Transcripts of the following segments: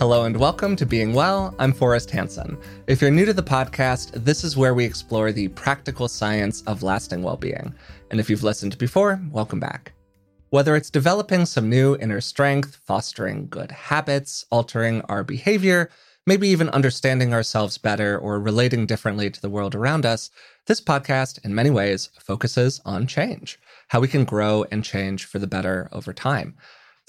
Hello and welcome to Being Well. I'm Forrest Hanson. If you're new to the podcast, this is where we explore the practical science of lasting well being. And if you've listened before, welcome back. Whether it's developing some new inner strength, fostering good habits, altering our behavior, maybe even understanding ourselves better or relating differently to the world around us, this podcast, in many ways, focuses on change, how we can grow and change for the better over time.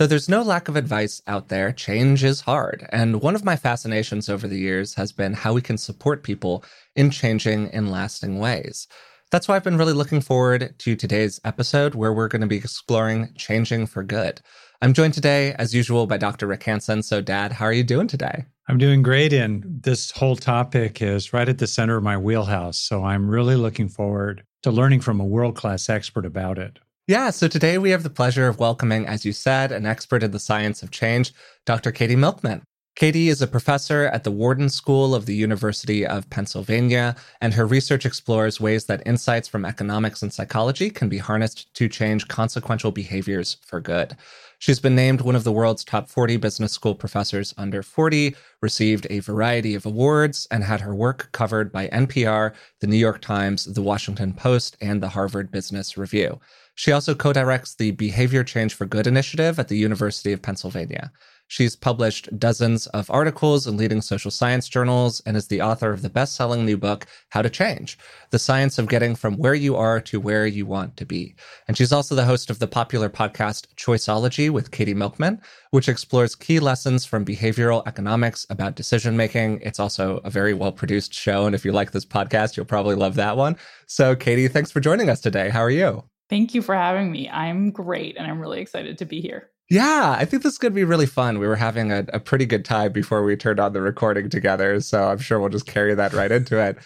Though there's no lack of advice out there, change is hard. And one of my fascinations over the years has been how we can support people in changing in lasting ways. That's why I've been really looking forward to today's episode where we're going to be exploring changing for good. I'm joined today, as usual, by Dr. Rick Hanson. So, Dad, how are you doing today? I'm doing great. And this whole topic is right at the center of my wheelhouse. So, I'm really looking forward to learning from a world class expert about it. Yeah, so today we have the pleasure of welcoming, as you said, an expert in the science of change, Dr. Katie Milkman. Katie is a professor at the Wharton School of the University of Pennsylvania, and her research explores ways that insights from economics and psychology can be harnessed to change consequential behaviors for good. She's been named one of the world's top 40 business school professors under 40, received a variety of awards, and had her work covered by NPR, the New York Times, the Washington Post, and the Harvard Business Review. She also co directs the Behavior Change for Good initiative at the University of Pennsylvania. She's published dozens of articles in leading social science journals and is the author of the best selling new book, How to Change The Science of Getting from Where You Are to Where You Want to Be. And she's also the host of the popular podcast Choiceology with Katie Milkman, which explores key lessons from behavioral economics about decision making. It's also a very well produced show. And if you like this podcast, you'll probably love that one. So, Katie, thanks for joining us today. How are you? Thank you for having me. I'm great and I'm really excited to be here. Yeah, I think this is going to be really fun. We were having a, a, pretty good time before we turned on the recording together. So I'm sure we'll just carry that right into it.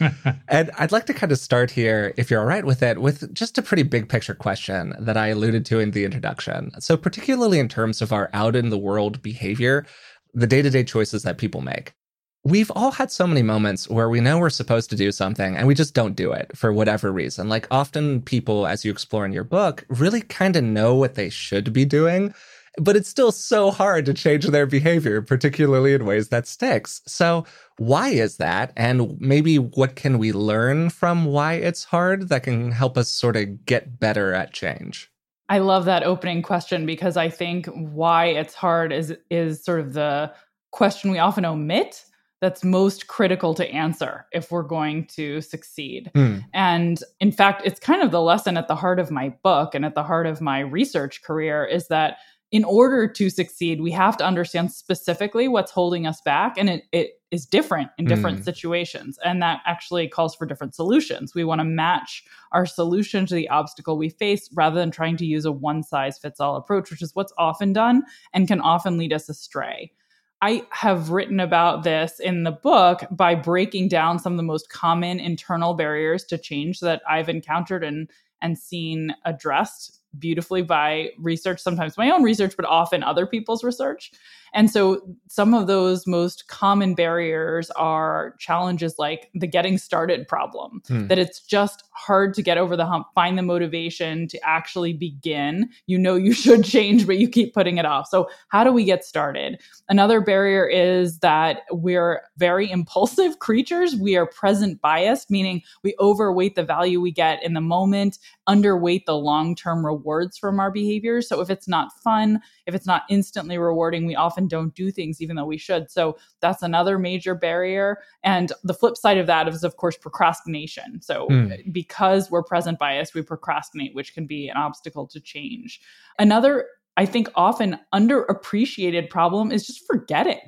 and I'd like to kind of start here, if you're all right with it, with just a pretty big picture question that I alluded to in the introduction. So, particularly in terms of our out in the world behavior, the day to day choices that people make we've all had so many moments where we know we're supposed to do something and we just don't do it for whatever reason. Like often people, as you explore in your book, really kind of know what they should be doing, but it's still so hard to change their behavior, particularly in ways that sticks. So why is that? And maybe what can we learn from why it's hard that can help us sort of get better at change? I love that opening question because I think why it's hard is is sort of the question we often omit that's most critical to answer if we're going to succeed. Mm. And in fact, it's kind of the lesson at the heart of my book and at the heart of my research career is that in order to succeed, we have to understand specifically what's holding us back. And it, it is different in different mm. situations. And that actually calls for different solutions. We want to match our solution to the obstacle we face rather than trying to use a one size fits all approach, which is what's often done and can often lead us astray. I have written about this in the book by breaking down some of the most common internal barriers to change that I've encountered and and seen addressed beautifully by research, sometimes my own research, but often other people's research. And so some of those most common barriers are challenges like the getting started problem, hmm. that it's just hard to get over the hump, find the motivation to actually begin. You know you should change, but you keep putting it off. So, how do we get started? Another barrier is that we're very impulsive creatures. We are present biased, meaning we overweight the value we get in the moment, underweight the long term rewards from our behaviors. So, if it's not fun, if it's not instantly rewarding, we often don't do things even though we should. So that's another major barrier. And the flip side of that is, of course, procrastination. So mm. because we're present bias, we procrastinate, which can be an obstacle to change. Another I think often underappreciated problem is just forgetting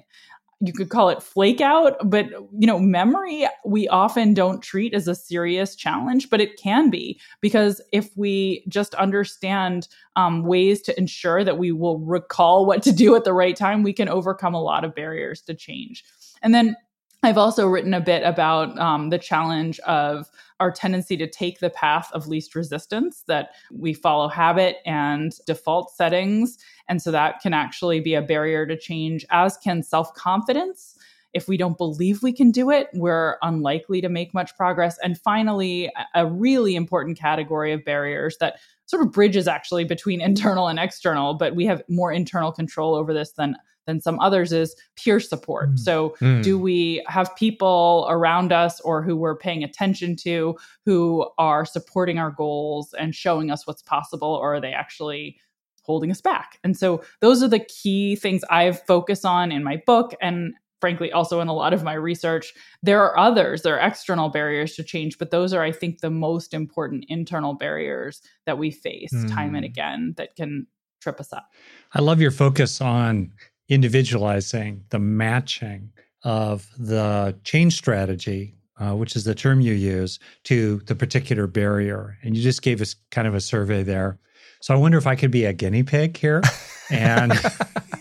you could call it flake out but you know memory we often don't treat as a serious challenge but it can be because if we just understand um, ways to ensure that we will recall what to do at the right time we can overcome a lot of barriers to change. And then I've also written a bit about um, the challenge of our tendency to take the path of least resistance, that we follow habit and default settings. And so that can actually be a barrier to change, as can self confidence. If we don't believe we can do it, we're unlikely to make much progress. And finally, a really important category of barriers that sort of bridges actually between internal and external, but we have more internal control over this than than some others is peer support. Mm. So, mm. do we have people around us or who we're paying attention to who are supporting our goals and showing us what's possible, or are they actually holding us back? And so, those are the key things I've focused on in my book. And frankly also in a lot of my research there are others there are external barriers to change but those are i think the most important internal barriers that we face mm. time and hmm. again that can trip us up i love your focus on individualizing the matching of the change strategy uh, which is the term you use to the particular barrier and you just gave us kind of a survey there so i wonder if i could be a guinea pig here and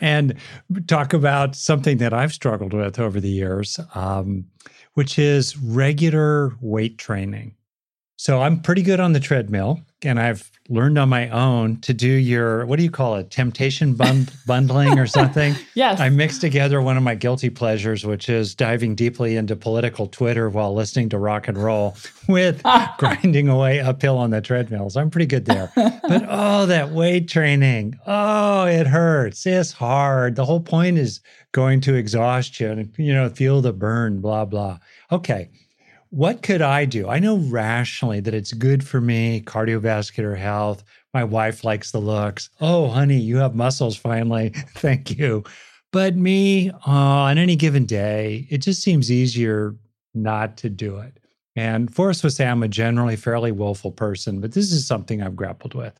and talk about something that I've struggled with over the years, um, which is regular weight training. So I'm pretty good on the treadmill, and I've learned on my own to do your what do you call it, temptation bund- bundling or something. yes, I mixed together one of my guilty pleasures, which is diving deeply into political Twitter while listening to rock and roll, with grinding away uphill on the treadmills. I'm pretty good there. but oh, that weight training, oh, it hurts. It's hard. The whole point is going to exhaustion. You know, feel the burn. Blah blah. Okay what could I do? I know rationally that it's good for me, cardiovascular health. My wife likes the looks. Oh, honey, you have muscles finally. Thank you. But me, uh, on any given day, it just seems easier not to do it. And Forrest would say I'm a generally fairly willful person, but this is something I've grappled with.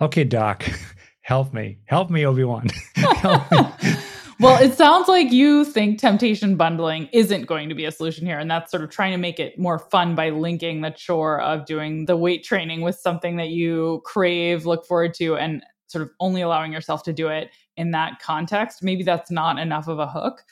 Okay, Doc, help me. Help me, Obi Wan. help me well, it sounds like you think temptation bundling isn't going to be a solution here. And that's sort of trying to make it more fun by linking the chore of doing the weight training with something that you crave, look forward to, and sort of only allowing yourself to do it in that context. Maybe that's not enough of a hook.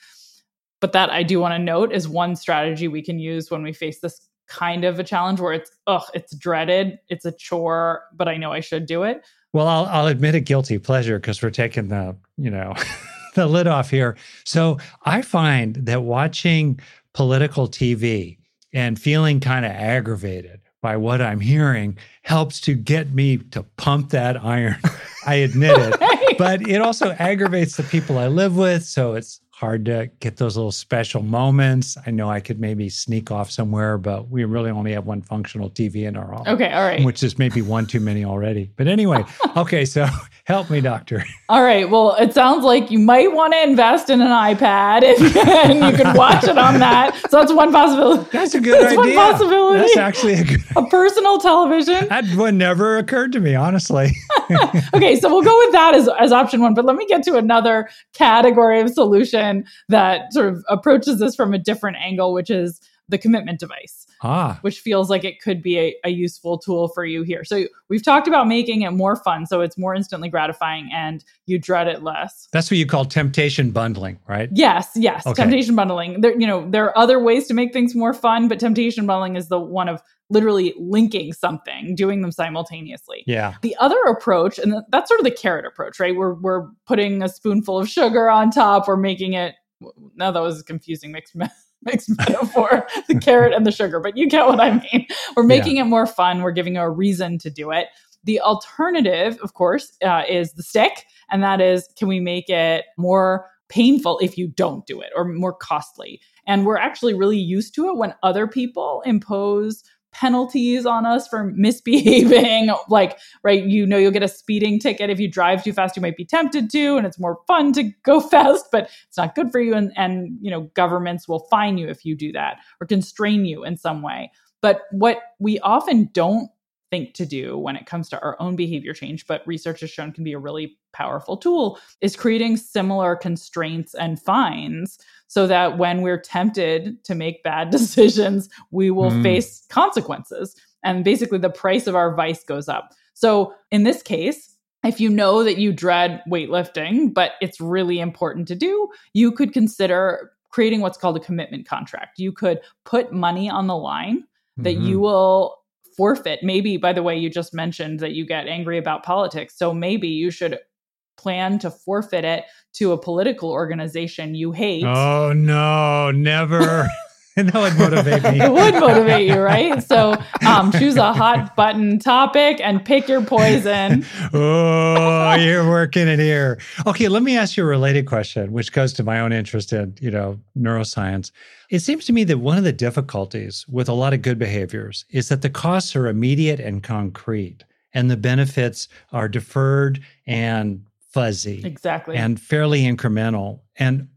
But that I do want to note is one strategy we can use when we face this kind of a challenge where it's, ugh, it's dreaded, it's a chore, but I know I should do it. Well, I'll, I'll admit a guilty pleasure because we're taking the, you know, the lid off here. So I find that watching political TV and feeling kind of aggravated by what I'm hearing helps to get me to pump that iron. I admit it. But it also aggravates the people I live with. So it's hard to get those little special moments. I know I could maybe sneak off somewhere, but we really only have one functional TV in our home. Okay, all right. Which is maybe one too many already. But anyway, okay, so help me, doctor. All right. Well, it sounds like you might want to invest in an iPad and, and you can watch it on that. So that's one possibility. That's a good that's idea. One possibility. That's actually a good a personal television. That one never occurred to me, honestly. okay, so we'll go with that as, as option one. But let me get to another category of solution that sort of approaches this from a different angle, which is the commitment device. Ah. Which feels like it could be a, a, useful tool for you here. So we've talked about making it more fun so it's more instantly gratifying and you dread it less. That's what you call temptation bundling, right? Yes, yes. Okay. Temptation bundling. There, you know, there are other ways to make things more fun, but temptation bundling is the one of literally linking something, doing them simultaneously. Yeah. The other approach, and that's sort of the carrot approach, right? We're we're putting a spoonful of sugar on top, we're making it now that was confusing mixed mixed metaphor, the carrot and the sugar, but you get what I mean. We're making yeah. it more fun. We're giving a reason to do it. The alternative, of course, uh, is the stick, and that is can we make it more painful if you don't do it or more costly? And we're actually really used to it when other people impose penalties on us for misbehaving. like, right, you know, you'll get a speeding ticket if you drive too fast. You might be tempted to, and it's more fun to go fast, but it's not good for you. And and you know, governments will fine you if you do that or constrain you in some way. But what we often don't think to do when it comes to our own behavior change, but research has shown can be a really powerful tool, is creating similar constraints and fines so that when we're tempted to make bad decisions, we will mm. face consequences. And basically, the price of our vice goes up. So, in this case, if you know that you dread weightlifting, but it's really important to do, you could consider creating what's called a commitment contract. You could put money on the line that mm-hmm. you will forfeit. Maybe, by the way, you just mentioned that you get angry about politics. So maybe you should plan to forfeit it to a political organization you hate. Oh no, never. that would motivate me. it would motivate you, right? So um, choose a hot button topic and pick your poison. oh, you're working it here. Okay, let me ask you a related question, which goes to my own interest in, you know, neuroscience. It seems to me that one of the difficulties with a lot of good behaviors is that the costs are immediate and concrete, and the benefits are deferred and fuzzy. Exactly. And fairly incremental. And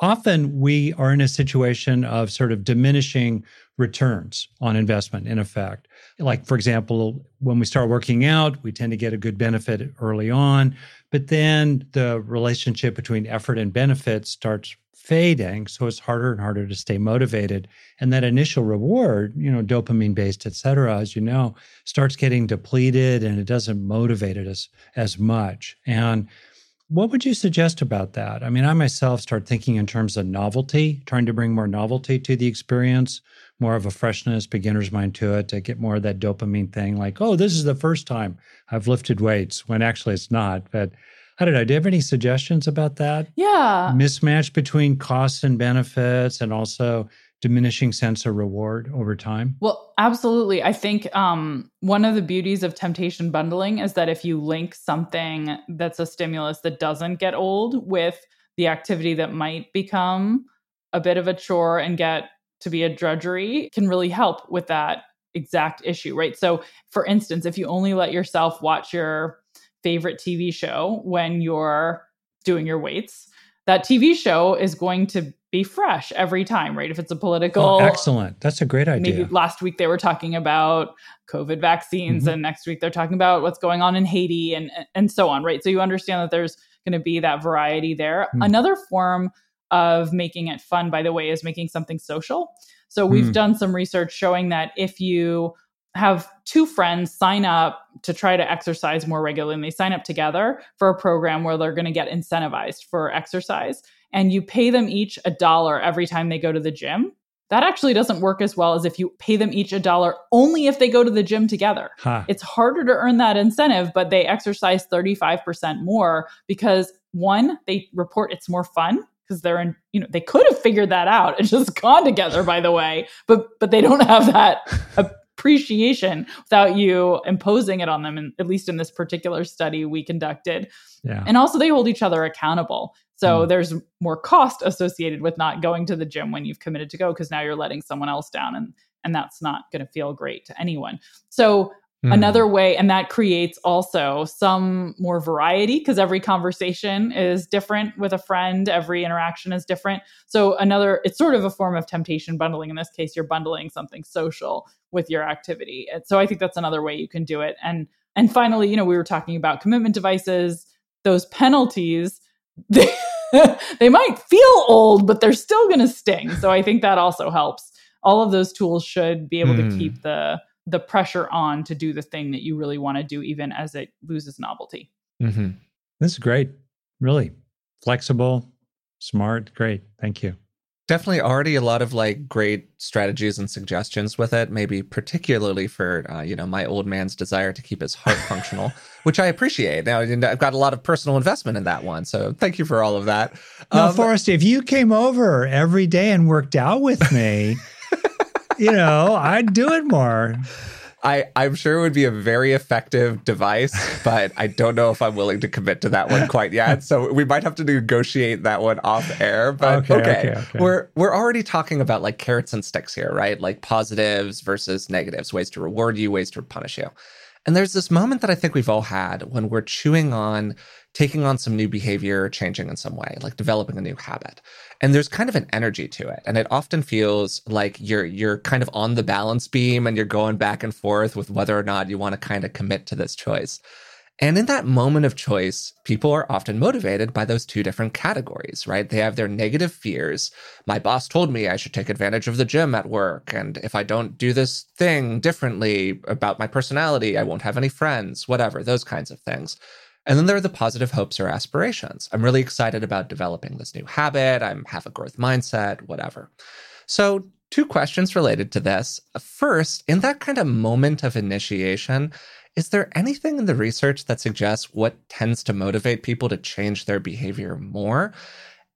often we are in a situation of sort of diminishing returns on investment, in effect. Like, for example, when we start working out, we tend to get a good benefit early on, but then the relationship between effort and benefit starts fading. So it's harder and harder to stay motivated. And that initial reward, you know, dopamine based, et cetera, as you know, starts getting depleted and it doesn't motivate as, as much. And what would you suggest about that? I mean, I myself start thinking in terms of novelty, trying to bring more novelty to the experience, more of a freshness, beginner's mind to it, to get more of that dopamine thing like, oh, this is the first time I've lifted weights, when actually it's not. But I don't know. Do you have any suggestions about that? Yeah. Mismatch between costs and benefits and also diminishing sense of reward over time? Well, absolutely. I think um, one of the beauties of temptation bundling is that if you link something that's a stimulus that doesn't get old with the activity that might become a bit of a chore and get to be a drudgery, can really help with that exact issue, right? So, for instance, if you only let yourself watch your favorite TV show when you're doing your weights, that TV show is going to be fresh every time, right? If it's a political. Oh, excellent. That's a great idea. Maybe last week they were talking about COVID vaccines, mm-hmm. and next week they're talking about what's going on in Haiti and, and so on, right? So you understand that there's going to be that variety there. Mm. Another form of making it fun, by the way, is making something social. So we've mm. done some research showing that if you have two friends sign up to try to exercise more regularly and they sign up together for a program where they're going to get incentivized for exercise and you pay them each a dollar every time they go to the gym that actually doesn't work as well as if you pay them each a dollar only if they go to the gym together. Huh. It's harder to earn that incentive, but they exercise 35% more because one, they report it's more fun because they're in, you know, they could have figured that out and just gone together, by the way, but but they don't have that appreciation without you imposing it on them. And at least in this particular study we conducted. Yeah. And also they hold each other accountable. So mm. there's more cost associated with not going to the gym when you've committed to go because now you're letting someone else down and and that's not going to feel great to anyone. So mm. another way and that creates also some more variety because every conversation is different with a friend, every interaction is different. So another it's sort of a form of temptation bundling in this case you're bundling something social with your activity. And so I think that's another way you can do it. And and finally, you know, we were talking about commitment devices, those penalties they, they might feel old, but they're still going to sting. So I think that also helps. All of those tools should be able mm. to keep hmm. the the pressure on to do the thing that you really want to do, even as it loses novelty. Mm-hmm. This is great. Really flexible, smart. Great. Thank you definitely already a lot of like great strategies and suggestions with it maybe particularly for uh, you know my old man's desire to keep his heart functional which i appreciate. Now i've got a lot of personal investment in that one so thank you for all of that. Now um, forrest if you came over every day and worked out with me you know i'd do it more I, I'm sure it would be a very effective device, but I don't know if I'm willing to commit to that one quite yet. So we might have to negotiate that one off air. But okay, okay. okay, okay. we're we're already talking about like carrots and sticks here, right? Like positives versus negatives, ways to reward you, ways to punish you. And there's this moment that I think we've all had when we're chewing on taking on some new behavior, changing in some way, like developing a new habit. And there's kind of an energy to it. And it often feels like you're you're kind of on the balance beam and you're going back and forth with whether or not you want to kind of commit to this choice. And in that moment of choice, people are often motivated by those two different categories, right? They have their negative fears. My boss told me I should take advantage of the gym at work. And if I don't do this thing differently about my personality, I won't have any friends, whatever, those kinds of things. And then there are the positive hopes or aspirations. I'm really excited about developing this new habit. I'm have a growth mindset, whatever. So, two questions related to this. First, in that kind of moment of initiation, is there anything in the research that suggests what tends to motivate people to change their behavior more?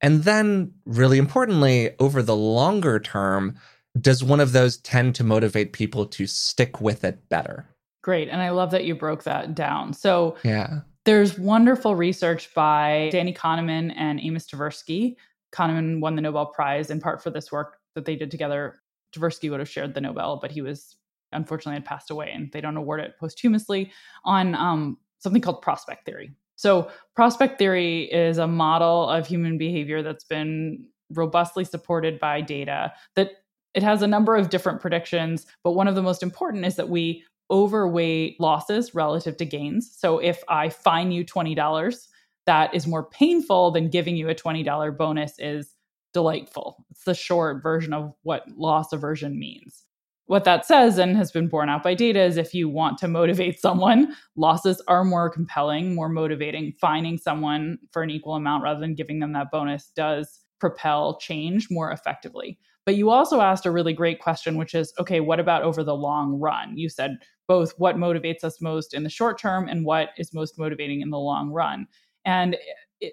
And then, really importantly, over the longer term, does one of those tend to motivate people to stick with it better? Great. And I love that you broke that down. So, yeah. There's wonderful research by Danny Kahneman and Amos Tversky. Kahneman won the Nobel Prize in part for this work that they did together. Tversky would have shared the Nobel, but he was unfortunately had passed away, and they don't award it posthumously on um, something called prospect theory. So, prospect theory is a model of human behavior that's been robustly supported by data that it has a number of different predictions, but one of the most important is that we overweight losses relative to gains. So if I fine you $20, that is more painful than giving you a $20 bonus is delightful. It's the short version of what loss aversion means. What that says and has been borne out by data is if you want to motivate someone, losses are more compelling, more motivating. Finding someone for an equal amount rather than giving them that bonus does propel change more effectively. But you also asked a really great question, which is okay, what about over the long run? You said both what motivates us most in the short term and what is most motivating in the long run. And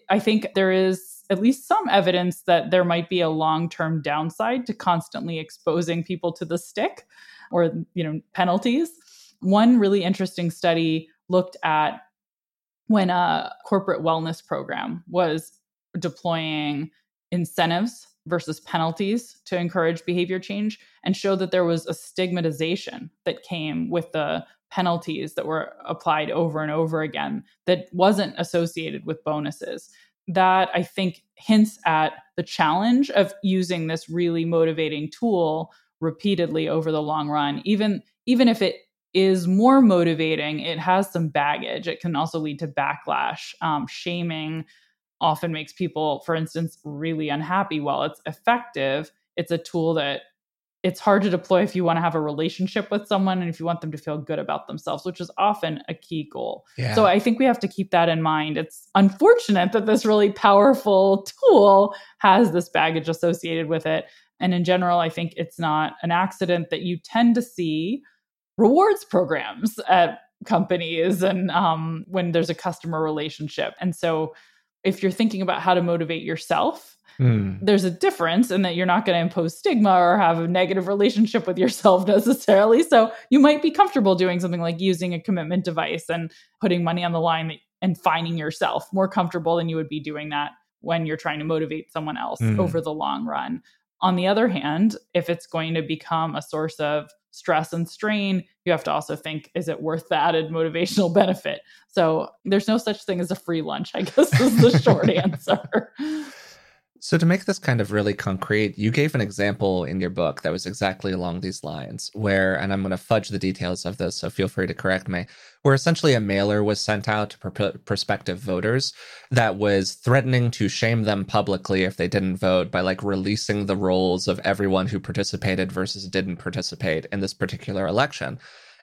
I think there is at least some evidence that there might be a long-term downside to constantly exposing people to the stick or you know penalties. One really interesting study looked at when a corporate wellness program was deploying incentives versus penalties to encourage behavior change and showed that there was a stigmatization that came with the penalties that were applied over and over again that wasn't associated with bonuses. That I think hints at the challenge of using this really motivating tool repeatedly over the long run. Even even if it is more motivating, it has some baggage. It can also lead to backlash, um, shaming, often makes people, for instance, really unhappy. While it's effective, it's a tool that it's hard to deploy if you want to have a relationship with someone and if you want them to feel good about themselves, which is often a key goal. Yeah. So I think we have to keep that in mind. It's unfortunate that this really powerful tool has this baggage associated with it. And in general, I think it's not an accident that you tend to see rewards programs at companies and um, when there's a customer relationship. And so if you're thinking about how to motivate yourself, mm. there's a difference in that you're not going to impose stigma or have a negative relationship with yourself necessarily. So you might be comfortable doing something like using a commitment device and putting money on the line and finding yourself more comfortable than you would be doing that when you're trying to motivate someone else mm. over the long run. On the other hand, if it's going to become a source of stress and strain, you have to also think is it worth the added motivational benefit? So there's no such thing as a free lunch, I guess is the short answer. So, to make this kind of really concrete, you gave an example in your book that was exactly along these lines, where, and I'm going to fudge the details of this, so feel free to correct me, where essentially a mailer was sent out to pr- prospective voters that was threatening to shame them publicly if they didn't vote by like releasing the rolls of everyone who participated versus didn't participate in this particular election.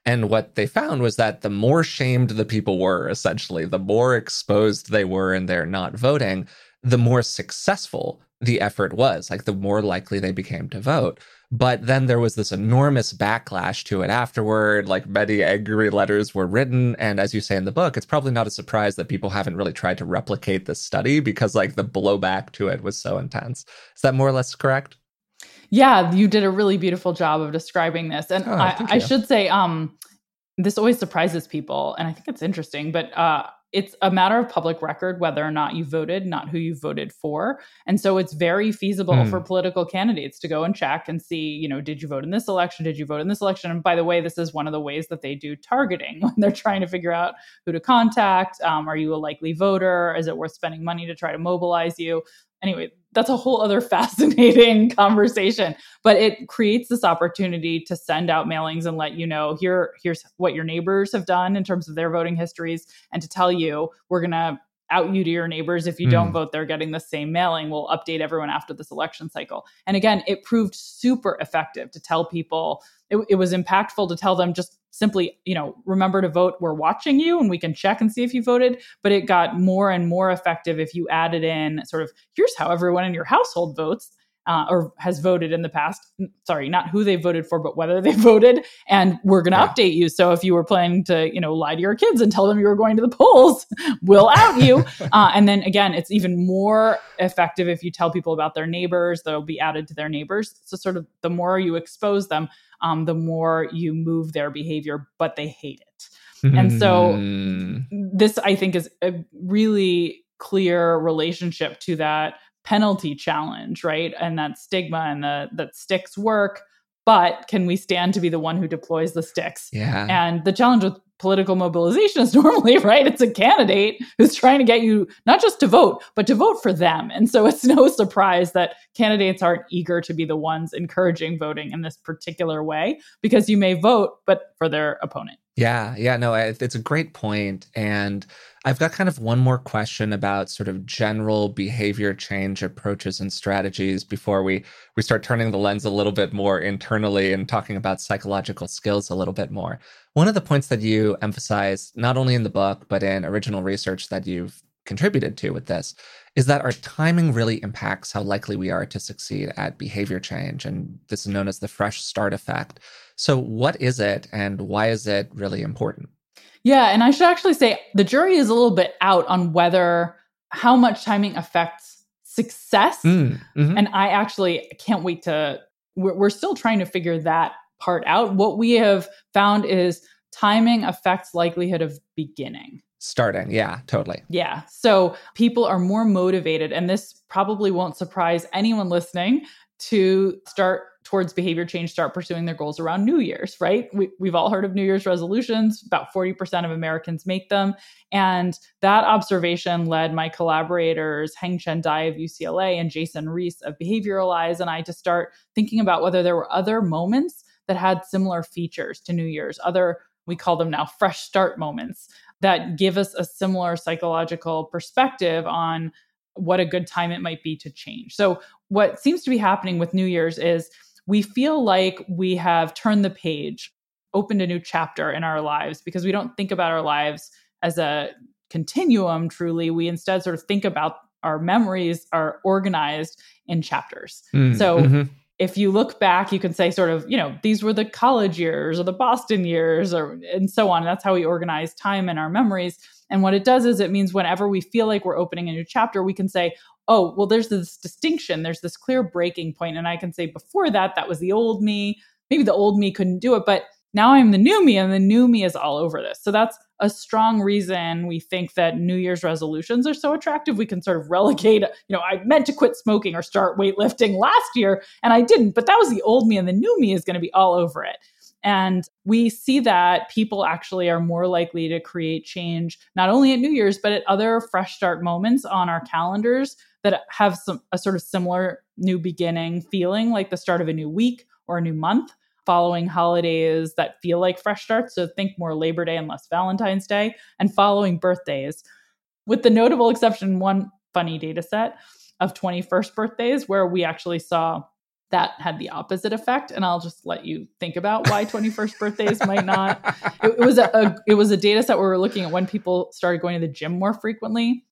And what they found was that the more shamed the people were, essentially, the more exposed they were in their not voting, the more successful the effort was, like the more likely they became to vote. But then there was this enormous backlash to it afterward. Like many angry letters were written. And as you say in the book, it's probably not a surprise that people haven't really tried to replicate this study because like the blowback to it was so intense. Is that more or less correct? Yeah, you did a really beautiful job of describing this. And oh, I, I should say, um, this always surprises people. And I think it's interesting, but uh, it's a matter of public record whether or not you voted, not who you voted for. And so it's very feasible mm. for political candidates to go and check and see, you know, did you vote in this election? Did you vote in this election? And by the way, this is one of the ways that they do targeting when they're trying to figure out who to contact. Um, are you a likely voter? Is it worth spending money to try to mobilize you? Anyway, that's a whole other fascinating conversation but it creates this opportunity to send out mailings and let you know here here's what your neighbors have done in terms of their voting histories and to tell you we're going to out you to your neighbors. If you mm. don't vote they're getting the same mailing. We'll update everyone after this election cycle. And again it proved super effective to tell people it, it was impactful to tell them just simply, you know, remember to vote. We're watching you and we can check and see if you voted. But it got more and more effective if you added in sort of, here's how everyone in your household votes. uh, or has voted in the past. Sorry, not who they voted for, but whether they voted. And we're going to yeah. update you. So if you were planning to, you know, lie to your kids and tell them you were going to the polls, we'll out you. Uh, and then again, it's even more effective if you tell people about their neighbors. They'll be added to their neighbors. So sort of the more you expose them, um, the more you move their behavior, but they hate it. And so hmm. this, I think, is a really clear relationship to that penalty challenge, right? And that stigma and the that sticks work, but can we stand to be the one who deploys the sticks? Yeah. And the challenge with political mobilization is normally, right? It's a candidate who's trying to get you not just to vote, but to vote for them. And so it's no surprise that candidates aren't eager to be the ones encouraging voting in this particular way because you may vote, but for their opponent. Yeah, yeah, no, it's a great point. And I've got kind of one more question about sort of general behavior change approaches and strategies before we we start turning the lens a little bit more internally and talking about psychological skills a little bit more. One of the points that you emphasize not only in the book but in original research that you've contributed to with this is that our timing really impacts how likely we are to succeed at behavior change and this is known as the fresh start effect. So what is it and why is it really important? Yeah, and I should actually say the jury is a little bit out on whether how much timing affects success. Mm, mm-hmm. And I actually can't wait to, we're, we're still trying to figure that part out. What we have found is timing affects likelihood of beginning starting. Yeah, totally. Yeah. So people are more motivated, and this probably won't surprise anyone listening to start towards behavior change start pursuing their goals around New Year's, right? We, we've all heard of New Year's resolutions. About 40% of Americans make them. And that observation led my collaborators, Hengchen Dai of UCLA and Jason Riis of Behavioralize, and I to start thinking about whether there were other moments that had similar features to New Year's, other, we call them now fresh start moments that give us a similar psychological perspective on what a good time it might be to change. So, what seems to be happening with New Year's is we feel like we have turned the page, opened a new chapter in our lives because we don't think about our lives as a continuum truly. We instead sort of think about our memories are organized in chapters. Mm, so mm-hmm. if you look back, you can say sort of, you know, these were the college years or the Boston years or and so on. That's how we organize time in our memories. And what it does is it means whenever we feel like we're opening a new chapter, we can say, oh, well, there's this distinction, there's this clear breaking point. And I can say before that, that was the old me. Maybe the old me couldn't do it, but now I'm the new me, and the new me is all over this. So that's a strong reason we think that New Year's resolutions are so attractive. We can sort of relegate, you know, I meant to quit smoking or start weightlifting last year, and I didn't, but that was the old me, and the new me is going to be all over it. And we see that people actually are more likely to create change, not only at New Year's, but at other fresh start moments on our calendars that have some a sort of similar new beginning feeling, like the start of a new week or a new month following holidays that feel like fresh starts. So think more Labor Day and less Valentine's Day, and following birthdays, with the notable exception one funny data set of 21st birthdays, where we actually saw that had the opposite effect and i'll just let you think about why 21st birthdays might not it, it was a, a, it was a data set where we were looking at when people started going to the gym more frequently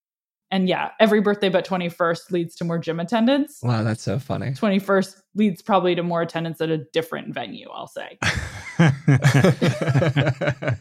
and yeah, every birthday but 21st leads to more gym attendance. Wow, that's so funny. 21st leads probably to more attendance at a different venue, I'll say.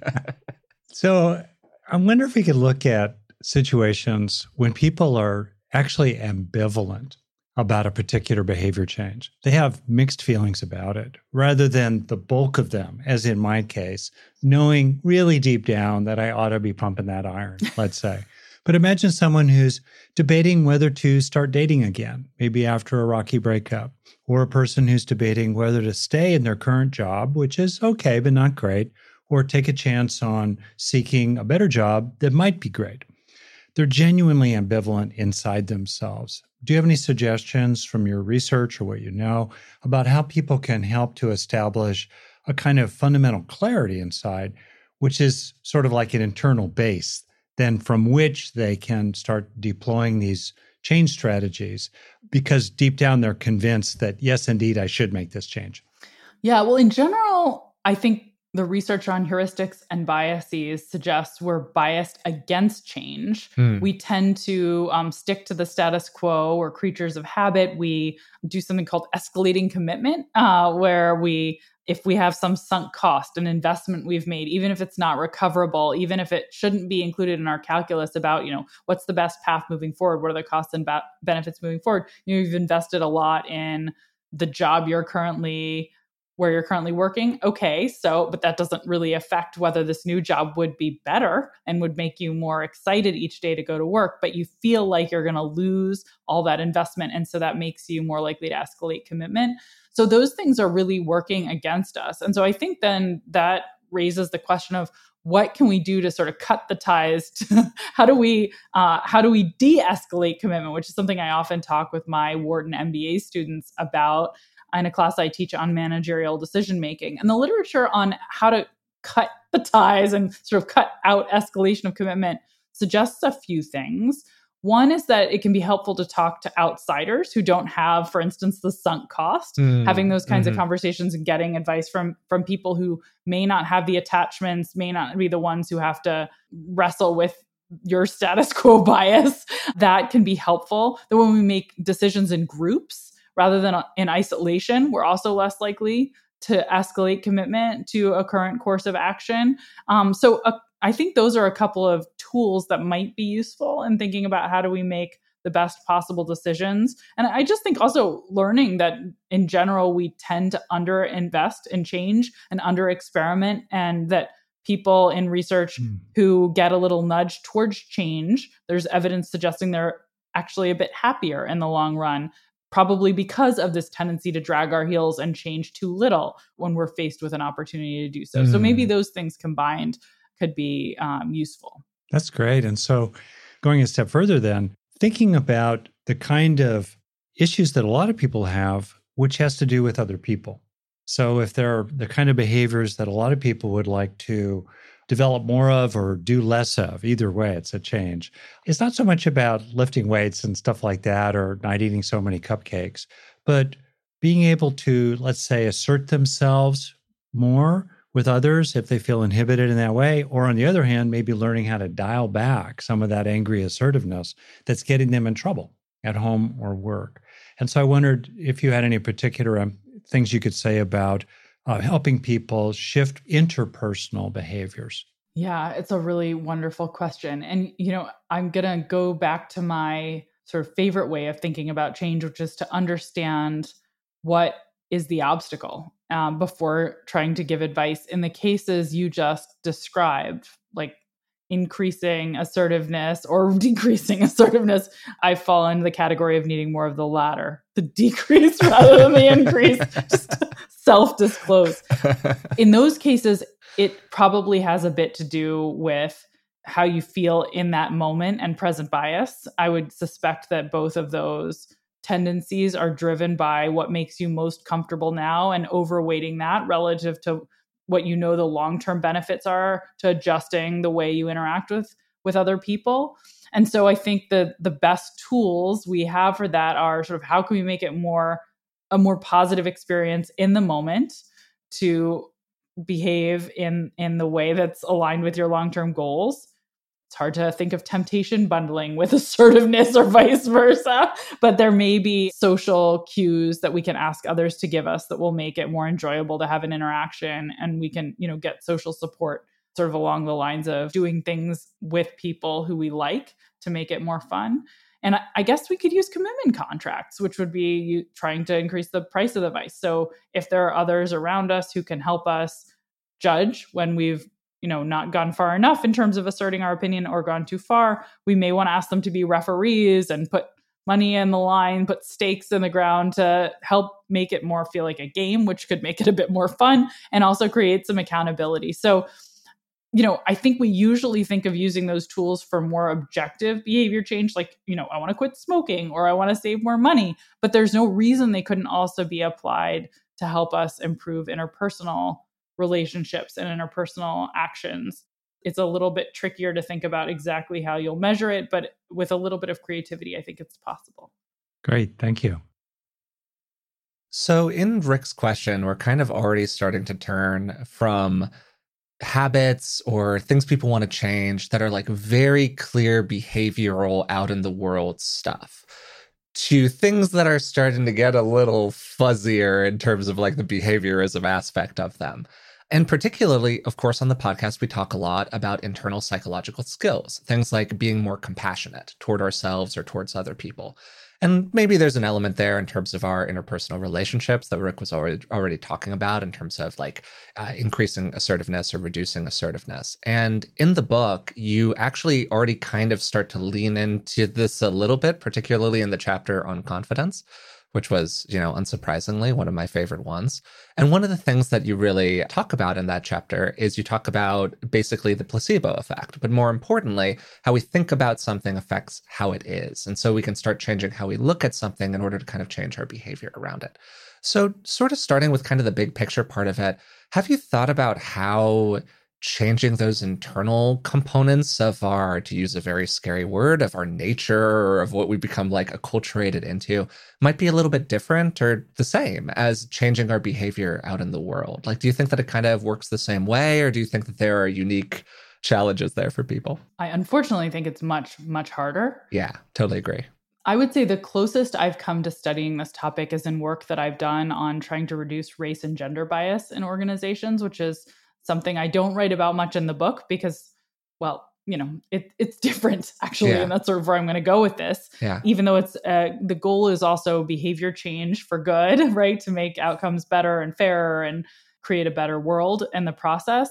so I wonder if we could look at situations when people are actually ambivalent about a particular behavior change. They have mixed feelings about it rather than the bulk of them, as in my case, knowing really deep down that I ought to be pumping that iron, let's say. But imagine someone who's debating whether to start dating again, maybe after a rocky breakup, or a person who's debating whether to stay in their current job, which is okay, but not great, or take a chance on seeking a better job that might be great. They're genuinely ambivalent inside themselves. Do you have any suggestions from your research or what you know about how people can help to establish a kind of fundamental clarity inside, which is sort of like an internal base then from which they can start deploying these change strategies because deep down they're convinced that yes indeed I should make this change. Yeah, well in general I think the research on heuristics and biases suggests we're biased against change. Mm. We tend to um, stick to the status quo. We're creatures of habit. We do something called escalating commitment, uh, where we, if we have some sunk cost, an investment we've made, even if it's not recoverable, even if it shouldn't be included in our calculus about, you know, what's the best path moving forward, what are the costs and ba- benefits moving forward, you know, you've invested a lot in the job you're currently where you're currently working. Okay, so, but that doesn't really affect whether this new job would be better and would make you more excited each day to go to work, but you feel like you're going to lose all that investment. And so that makes you more likely to escalate commitment. So those things are really working against us. And so I think then that raises the question of what can we do to sort of cut the ties to, how do we uh, how do we de-escalate commitment which is something i often talk with my wharton mba students about in a class I teach on managerial decision making. And the literature on how to cut the ties and sort of cut out escalation of commitment suggests a few things. One is that it can be helpful to talk to outsiders who don't have, for instance, the sunk cost. Mm, Having those kinds mm-hmm. of conversations and getting advice from from people who may not have the attachments, may not be the ones who have to wrestle with your status quo bias. That can be helpful. That when we make decisions in groups, rather than in isolation, we're also less likely to escalate commitment to a current course of action. Um, so uh, I think those are a couple of tools that might be useful in thinking about how do we make the best possible decisions. And I just think also learning that in general, we tend to under invest in change and under experiment, and that people in research mm. who get a little nudge towards change, there's evidence suggesting they're actually a bit happier in the long run probably because of this tendency to drag our heels and change too little when we're faced with an opportunity to do so. Mm. So maybe mm. those things combined could be um, useful. That's great. And so, going a step further, then, thinking about the kind of issues that a lot of people have, which has to do with other people. So, if there are the kind of behaviors that a lot of people would like to develop more of or do less of. Either way, it's a change. It's not so much about lifting weights and stuff like that or not eating so many cupcakes, but being able to, let's say, assert themselves more with others if they feel inhibited in that way. Or on the other hand, maybe learning how to dial back some of that angry assertiveness that's getting them in trouble at home or work. And so I wondered if you had any particular um, things you could say about uh, helping people shift interpersonal behaviors? Yeah, it's a really wonderful question. And, you know, I'm going to go back to my sort of favorite way of thinking about change, which is to understand what is the obstacle um, before trying to give advice. In the cases you just described, like increasing assertiveness or decreasing assertiveness, I fall into the category of needing more of the latter, the decrease rather than the increase. Just self disclose. in those cases, it probably has a bit to do with how you feel in that moment and present bias. I would suspect that both of those tendencies are driven by what makes you most comfortable now and overweighting that relative to what you know the long-term benefits are to adjusting the way you interact with with other people. And so I think that the best tools we have for that are sort of how can we make it more a more positive experience in the moment to behave in in the way that's aligned with your long-term goals it's hard to think of temptation bundling with assertiveness or vice versa but there may be social cues that we can ask others to give us that will make it more enjoyable to have an interaction and we can you know get social support sort of along the lines of doing things with people who we like to make it more fun and I, guess we could use commitment contracts, which would be trying to increase the price of the vice. So if there are others around us who can help us judge when we've you know not gone far enough in terms of asserting our opinion or gone too far we may want to ask them to be referees and put money in the line put stakes in the ground to help make it more feel like a game which could make it a bit more fun and also create some accountability so you know, I think we usually think of using those tools for more objective behavior change, like, you know, I want to quit smoking or I want to save more money. But there's no reason they couldn't also be applied to help us improve interpersonal relationships and interpersonal actions. It's a little bit trickier to think about exactly how you'll measure it, but with a little bit of creativity, I think it's possible. Great. Thank you. So, in Rick's question, we're kind of already starting to turn from habits or things people want to change that are like very clear behavioral out in the world stuff to things that are starting to get a little fuzzier in terms of like the behaviorism aspect of them. And particularly, of course, on the podcast, we talk a lot about internal psychological skills, things like being more compassionate toward ourselves or towards other people. And maybe there's an element there in terms of our interpersonal relationships that Rick was already already talking about in terms of like uh, increasing assertiveness or reducing assertiveness. And in the book, you actually already kind of start to lean into this a little bit, particularly in the chapter on confidence which was, you know, unsurprisingly one of my favorite ones. And one of the things that you really talk about in that chapter is you talk about basically the placebo effect, but more importantly, how we think about something affects how it is. And so we can start changing how we look at something in order to kind of change our behavior around it. So, sort of starting with kind of the big picture part of it, have you thought about how changing those internal components of our, to use a very scary word, of our nature or of what we become like acculturated into might be a little bit different or the same as changing our behavior out in the world. Like, do you think that it kind of works the same way, or do you think that there are unique challenges there for people? I unfortunately think it's much, much harder. Yeah, totally agree. I would say the closest I've come to studying this topic is in work that I've done on trying to reduce race and gender bias in organizations, which is something I don't write about much in the book because, well, you know, it, it's different actually, yeah. and that's sort of where I'm going to go with this. Yeah. Even though it's uh, the goal is also behavior change for good, right, to make outcomes better and fairer and create a better world in the process.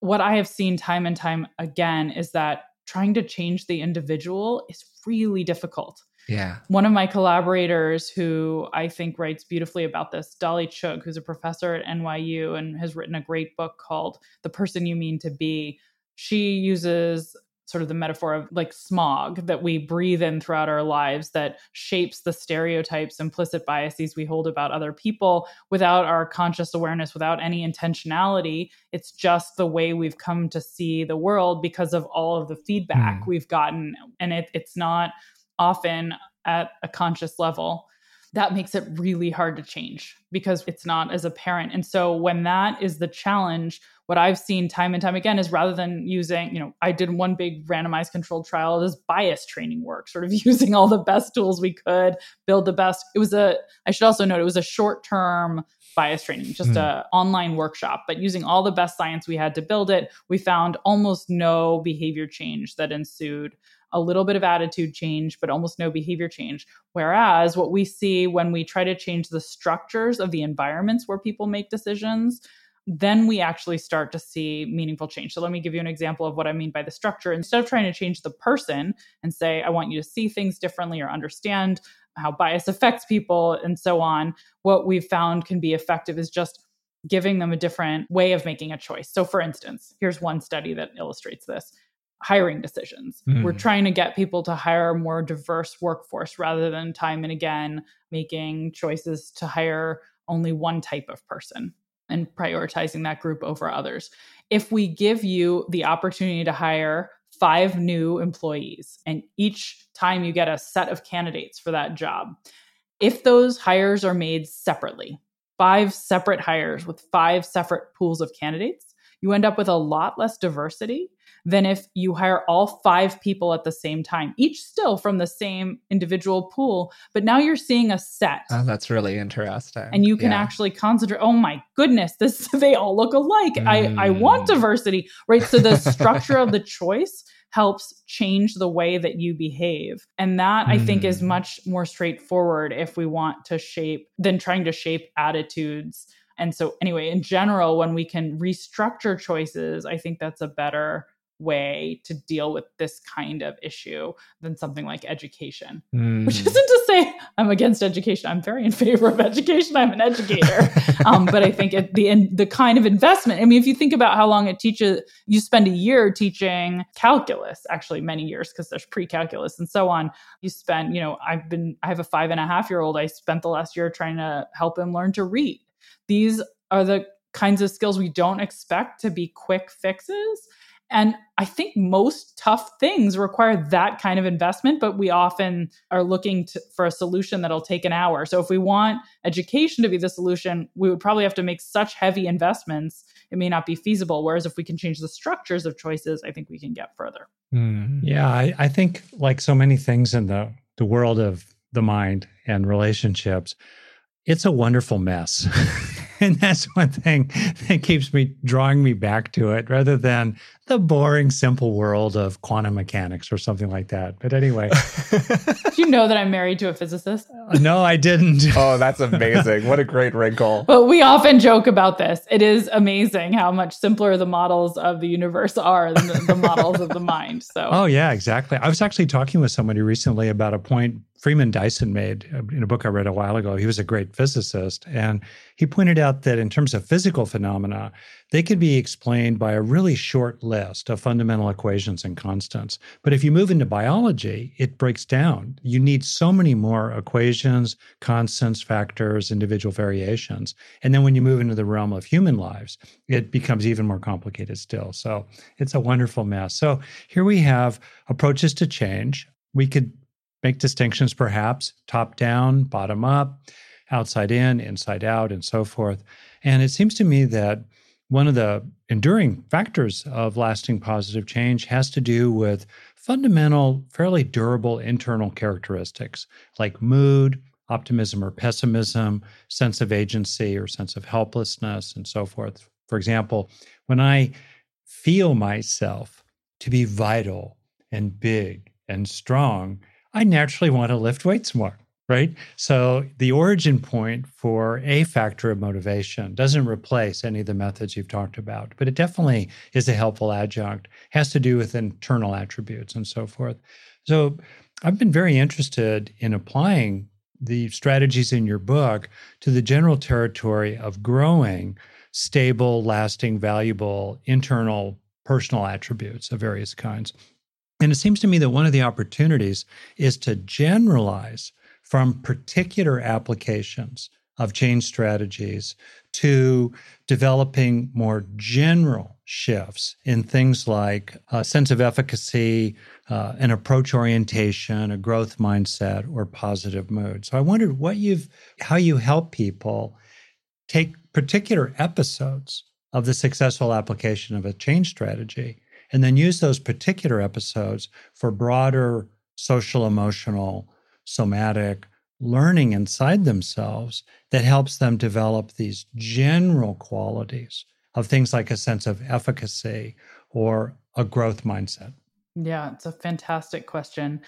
What I have seen time and time again is that trying to change the individual is really difficult. Yeah. One of my collaborators who I think writes beautifully about this, Dolly Chugh, who's a professor at NYU and has written a great book called The Person You Mean to Be. She uses sort of the metaphor of like smog that we breathe in throughout our lives that shapes the stereotypes, implicit biases we hold about other people without our conscious awareness, without any intentionality. It's just the way we've come to see the world because of all of the feedback mm. we've gotten. And it, it's not often at a conscious level, that makes it really hard to change because it's not as apparent. And so when that is the challenge, what I've seen time and time again is rather than using, you know, I did one big randomized controlled trial as bias training work, sort of using all the best tools we could, build the best. It was a, I should also note, it was a short term bias training, just mm. a online workshop, but using all the best science we had to build it, we found almost no behavior change that ensued a little bit of attitude change, but almost no behavior change. Whereas what we see when we try to change the structures of the environments where people make decisions, then we actually start to see meaningful change. So let me give you an example of what I mean by the structure. Instead of trying to change the person and say, I want you to see things differently or understand how bias affects people and so on, what we've found can be effective is just giving them a different way of making a choice. So, for instance, here's one study that illustrates this hiring decisions. Mm. We're hmm. trying to get people to hire a more diverse workforce rather than time and again making choices to hire only one type of person and prioritizing that group over others. If we give you the opportunity to hire five new employees and each time you get a set of candidates for that job, if those hires are made separately, five separate hires with five separate pools of candidates, you end up with a lot less diversity than if you hire all five people at the same time, each still from the same individual pool. But now you're seeing a set. Oh, that's really interesting. And you can yeah. actually concentrate. Oh my goodness, this they all look alike. Mm. I, I want mm. diversity, right? So the structure of the choice helps change the way that you behave. And that mm. I think is mm. much more straightforward if we want to shape than trying to shape attitudes. And so, anyway, in general, when we can restructure choices, I think that's a better way to deal with this kind of issue than something like education. Mm. Which isn't to say I'm against education. I'm very in favor of education. I'm an educator, um, but I think it, the the kind of investment. I mean, if you think about how long it teaches, you spend a year teaching calculus. Actually, many years because there's pre-calculus and so on. You spend, you know, I've been I have a five and a half year old. I spent the last year trying to help him learn to read. These are the kinds of skills we don't expect to be quick fixes And I think most tough things require that kind of investment, but we often are looking to, for a solution that'll take an hour. So if we want education to be the solution, we would probably have to make such heavy investments, it may not be feasible. Whereas if we can change the structures of choices, I think we can get further. Mm. Yeah, I, I think like so many things in the, the world of the mind and relationships, it's a wonderful mess. and that's one thing that keeps me drawing me back to it rather than the boring, simple world of quantum mechanics or something like that. But anyway. Do you know that I'm married to a physicist? Uh, no, I didn't. oh, that's amazing. What a great wrinkle. But we often joke about this. It is amazing how much simpler the models of the universe are than the, the models of the mind. So Oh yeah, exactly. I was actually talking with somebody recently about a point Freeman Dyson made uh, in a book I read a while ago. He was a great physicist, and he pointed out that in terms of physical phenomena, they can be explained by a really short list of fundamental equations and constants. But if you move into biology, it breaks down. You need so many more equations, constants, factors, individual variations. And then when you move into the realm of human lives, it becomes even more complicated still. So it's a wonderful mess. So here we have approaches to change. We could make distinctions perhaps top down, bottom up, outside in, inside out, and so forth. And it seems to me that one of the enduring factors of lasting positive change has to do with fundamental, fairly durable internal characteristics like mood, optimism or pessimism, sense of agency or sense of helplessness, and so forth. For example, when I feel myself to be vital and big and strong, I naturally want to lift weights more, right? So the origin point for a factor of motivation doesn't replace any of the methods you've talked about, but it definitely is a helpful adjunct, has to do with internal attributes and so forth. So I've been very interested in applying the strategies in your book to the general territory of growing stable, lasting, valuable internal personal attributes of various kinds. And it seems to me that one of the opportunities is to generalize from particular applications of change strategies to developing more general shifts in things like a sense of efficacy, uh, an approach orientation, a growth mindset, or positive mood. So I wondered what you've, how you help people take particular episodes of the successful application of a change strategy and then use those particular episodes for broader social, emotional, somatic learning inside themselves that helps them develop these general qualities of things like a sense of efficacy or a growth mindset? Yeah, it's a fantastic question.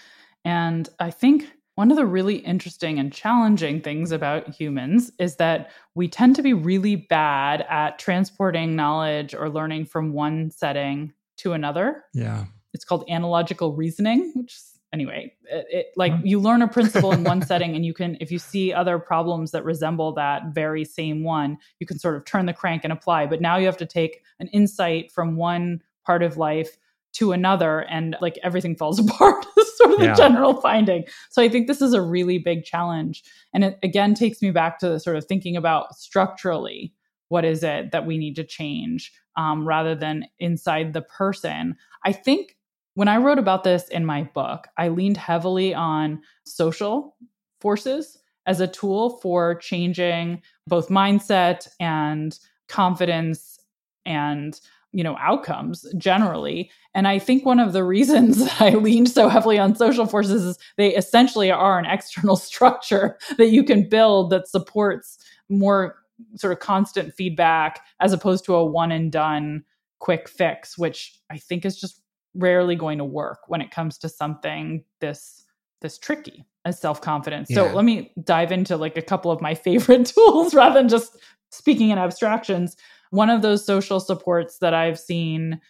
And I think one of the really interesting and challenging things about humans is that we tend to be really bad at transporting knowledge or learning from one setting to another. Yeah. It's called analogical reasoning, which anyway, it, it, like you learn a principle in one setting and you can if you see other problems that resemble that very same one, you can sort of turn the crank and apply, but now you have to take an insight from one part of life to another and like everything falls apart. Is sort of yeah. the general finding. So i think this is a really big challenge. And it again takes me back to sort of thinking about structurally what is it that we need to change um, rather than inside the person. I think when I wrote about this in my book, I leaned heavily on social forces as a tool for changing both mindset and confidence and you know outcomes generally. And i think one of the reasons i leaned so heavily on social forces is they essentially are an external structure that you can build that supports more sort of constant feedback as opposed to a one and done quick fix, which I think is just rarely going to work when it comes to something this this tricky as self-confidence. Yeah. So let me dive into like a couple of my favorite tools rather than just speaking in abstractions. One of those social supports that I've seen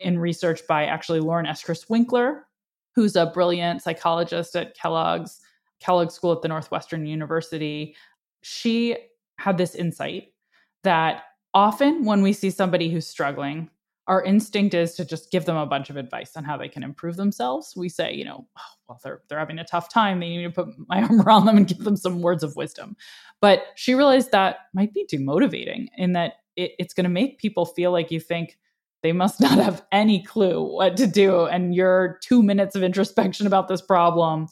in research by actually Lauren Eskreis-Winkler, who's a brilliant psychologist at Kellogg's Kellogg School at the Northwestern University. She had this insight that often when we see somebody who's struggling, our instinct is to just give them a bunch of advice on how they can improve themselves. We say, you know, oh, well, they're they're having a tough time. They need to put my arm around them and give them some words of wisdom. But she realized that might be demotivating in that it, it's going to make people feel like you think they must not have any clue what to do. And your two minutes of introspection about this problem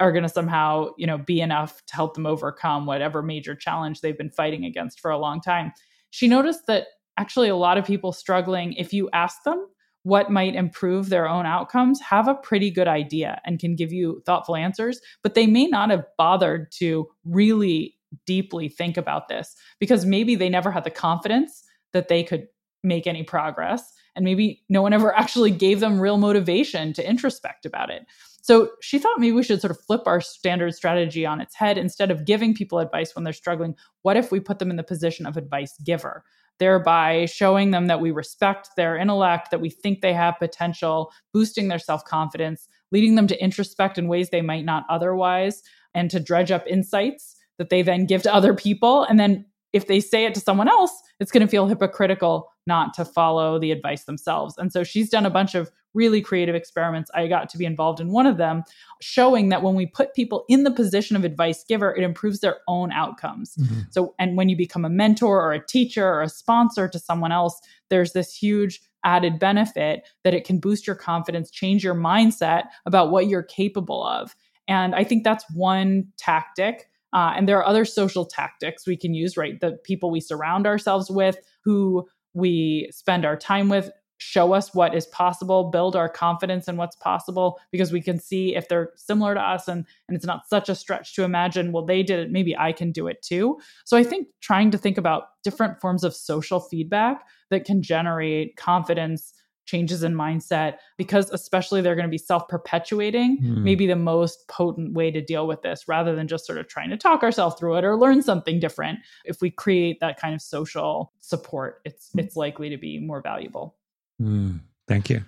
are going to somehow, you know, be enough to help them overcome whatever major challenge they've been fighting against for a long time. She noticed that actually a lot of people struggling, if you ask them what might improve their own outcomes, have a pretty good idea and can give you thoughtful answers, but they may not have bothered to really deeply think about this because maybe they never had the confidence that they could make any progress. And maybe no one ever actually gave them real motivation to introspect about it. So she thought maybe we should sort of flip our standard strategy on its head. Instead of giving people advice when they're struggling, what if we put them in the position of advice giver? Thereby showing them that we respect their intellect, that we think they have potential, boosting their self confidence, leading them to introspect in ways they might not otherwise, and to dredge up insights that they then give to other people. And then if they say it to someone else, it's going to feel hypocritical not to follow the advice themselves. And so she's done a bunch of really creative experiments. I got to be involved in one of them, showing that when we put people in the position of advice giver, it improves their own outcomes. Mm-hmm. So, and when you become a mentor or a teacher or a sponsor to someone else, there's this huge added benefit that it can boost your confidence, change your mindset about what you're capable of. And I think that's one tactic uh, and there are other social tactics we can use, right? The people we surround ourselves with, who we spend our time with, show us what is possible, build our confidence in what's possible, because we can see if they're similar to us and, and it's not such a stretch to imagine, well, they did it, maybe I can do it too. So I think trying to think about different forms of social feedback that can generate confidence changes in mindset because especially they're going to be self-perpetuating mm. maybe the most potent way to deal with this rather than just sort of trying to talk ourselves through it or learn something different if we create that kind of social support it's mm. it's likely to be more valuable mm. thank you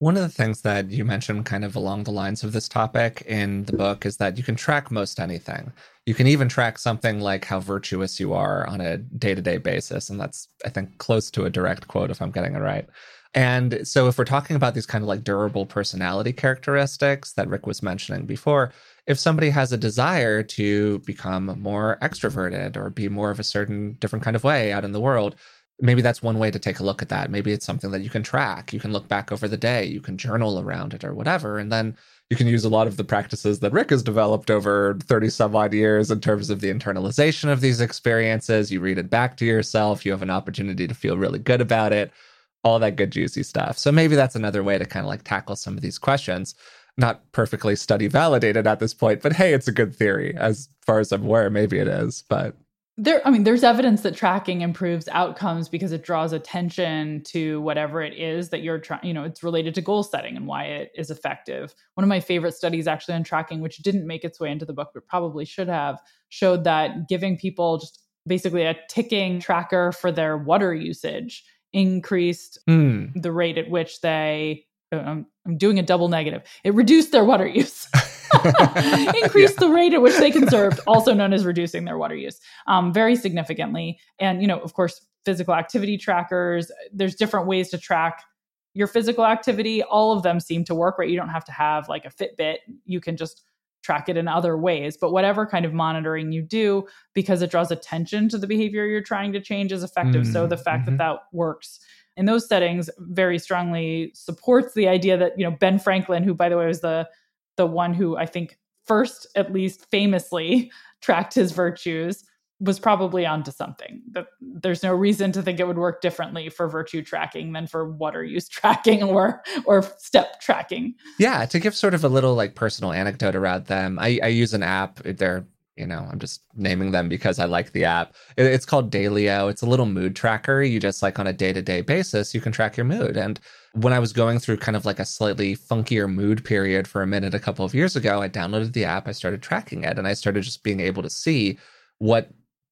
one of the things that you mentioned, kind of along the lines of this topic in the book, is that you can track most anything. You can even track something like how virtuous you are on a day to day basis. And that's, I think, close to a direct quote, if I'm getting it right. And so, if we're talking about these kind of like durable personality characteristics that Rick was mentioning before, if somebody has a desire to become more extroverted or be more of a certain different kind of way out in the world, maybe that's one way to take a look at that. Maybe it's something that you can track. You can look back over the day, you can journal around it or whatever. And then you can use a lot of the practices that Rick has developed over 30 some odd years in terms of the internalization of these experiences. You read it back to yourself, you have an opportunity to feel really good about it all that good juicy stuff. So maybe that's another way to kind of like tackle some of these questions. Not perfectly study validated at this point, but hey, it's a good theory. As far as I'm aware, maybe it is, but there i mean there's evidence that tracking improves outcomes because it draws attention to whatever it is that you're trying you know it's related to goal setting and why it is effective one of my favorite studies actually on tracking which didn't make its way into the book but probably should have showed that giving people just basically a ticking tracker for their water usage increased mm. the rate at which they um, I'm doing a double negative. It reduced their water use. increased yeah. the rate at which they conserved, also known as reducing their water use, um, very significantly. And you know, of course, physical activity trackers. There's different ways to track your physical activity. All of them seem to work. Right? You don't have to have like a Fitbit. You can just track it in other ways. But whatever kind of monitoring you do, because it draws attention to the behavior you're trying to change, is effective. Mm-hmm. So the fact mm-hmm. that that works in those settings very strongly supports the idea that you know Ben Franklin, who by the way was the the one who I think first, at least famously, tracked his virtues was probably onto something. But there's no reason to think it would work differently for virtue tracking than for water use tracking or or step tracking. Yeah, to give sort of a little like personal anecdote around them, I, I use an app. They're you know, I'm just naming them because I like the app. It's called Daylio. It's a little mood tracker. You just like on a day to day basis, you can track your mood. And when I was going through kind of like a slightly funkier mood period for a minute a couple of years ago, I downloaded the app, I started tracking it, and I started just being able to see what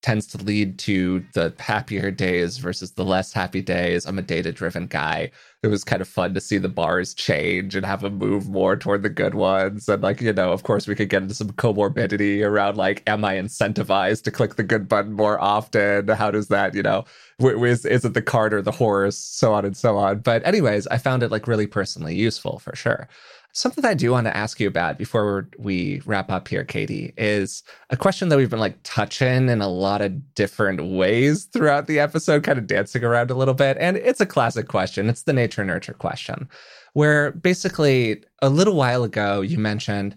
tends to lead to the happier days versus the less happy days. I'm a data driven guy. It was kind of fun to see the bars change and have them move more toward the good ones. And, like, you know, of course, we could get into some comorbidity around, like, am I incentivized to click the good button more often? How does that, you know, is, is it the cart or the horse? So on and so on. But, anyways, I found it, like, really personally useful for sure. Something I do want to ask you about before we wrap up here, Katie, is a question that we've been like touching in a lot of different ways throughout the episode, kind of dancing around a little bit. And it's a classic question. It's the nature nurture question, where basically a little while ago you mentioned,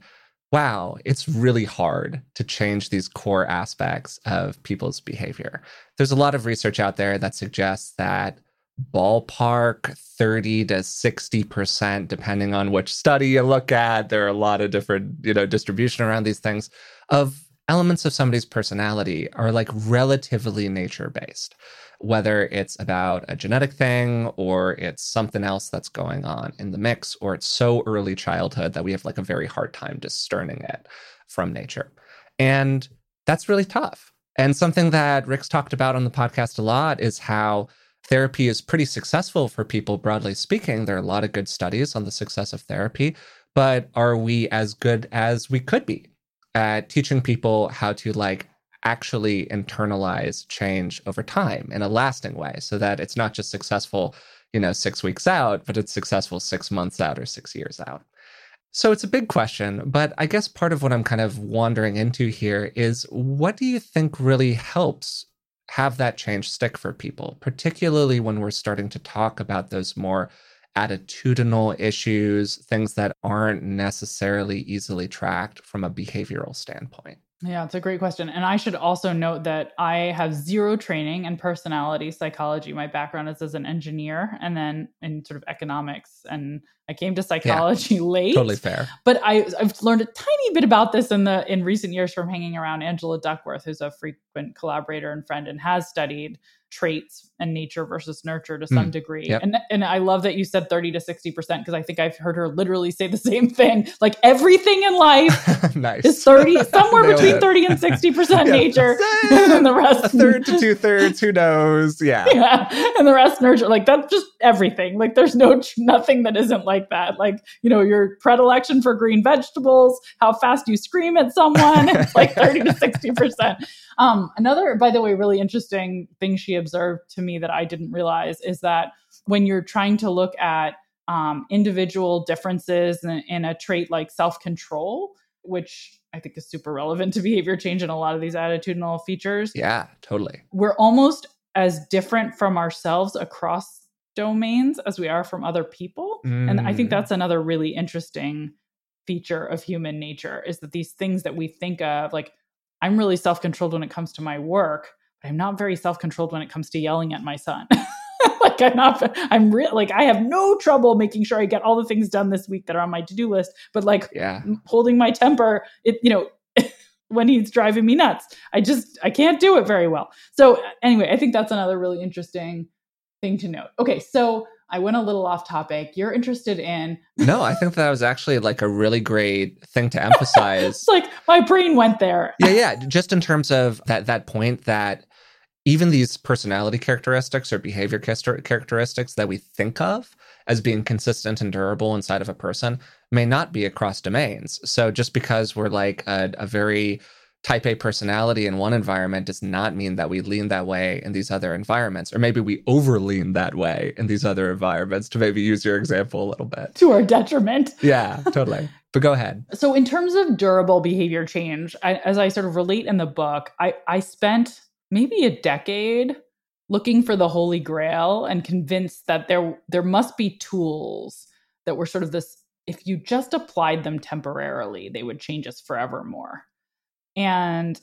wow, it's really hard to change these core aspects of people's behavior. There's a lot of research out there that suggests that ballpark 30 to 60% depending on which study you look at. There are a lot of different you know distribution around these things. Of elements of somebody's personality are like relatively nature based whether it's about a genetic thing or it's something else that's going on in the mix or it's so early childhood that we have like a very hard time discerning it from nature. And that's really tough. And something that rick's talked about on the podcast a lot is how therapy is pretty successful for people, broadly speaking. There are a lot of good studies on the success of therapy, but are we as good as we could be at teaching people how to like actually internalize change over time in a lasting way so that it's not just successful, you know, six weeks out, but it's successful six months out or six years out? So it's a big question, but I guess part of what I'm kind of wandering into here is what do you think really helps have that change stick for people, particularly when we're starting to talk about those more attitudinal issues, things that aren't necessarily easily tracked from a behavioral standpoint. Yeah, it's a great question. And I should also note that I have zero training in personality psychology. My background is as an engineer and then in sort of economics. And I came to psychology yeah, late. Totally fair. But I, I've learned a tiny bit about this in the in recent years from hanging around Angela Duckworth, who's a frequent collaborator and friend and has studied traits and nature versus nurture to some mm, degree. Yep. And and I love that you said 30 to 60% because I think I've heard her literally say the same thing. Like everything in life nice. is 30 somewhere between 30 and 60% yeah, nature. and the rest a third to two thirds, who knows? Yeah. Yeah. And the rest nurture. Like that's just everything. Like there's no nothing that isn't like that. Like, you know, your predilection for green vegetables, how fast you scream at someone, it's like 30 to 60%. Um, another, by the way, really interesting thing she observed to me that I didn't realize is that when you're trying to look at um, individual differences in, in a trait like self control, which I think is super relevant to behavior change and a lot of these attitudinal features. Yeah, totally. We're almost as different from ourselves across domains as we are from other people. Mm. And I think mm. that's another really interesting feature of human nature is that these things that we think of, like I'm really self controlled when it comes to my work, but I'm not very self controlled when it comes to yelling at my son. like I'm not, I'm real, like I have no trouble making sure I get all the things done this week that are on my to do list. But like yeah. holding my temper, it, you know, when he's driving me nuts, I just, I can't do it very well. So anyway, I think that's another really interesting thing to note. Okay. So I went a little off topic. You're interested in No, I think that was actually like a really great thing to emphasize. it's like my brain went there. yeah, yeah, just in terms of that that point that even these personality characteristics or behavior characteristics that we think of as being consistent and durable inside of a person may not be across domains. So just because we're like a, a very type A personality in one environment does not mean that we lean that way in these other environments. Or maybe we over lean that way in these other environments, to maybe use your example a little bit. To our detriment. Yeah, totally. but go ahead. So, in terms of durable behavior change, I, as I sort of relate in the book, I, I spent maybe a decade looking for the holy grail and convinced that there there must be tools that were sort of this if you just applied them temporarily they would change us forevermore and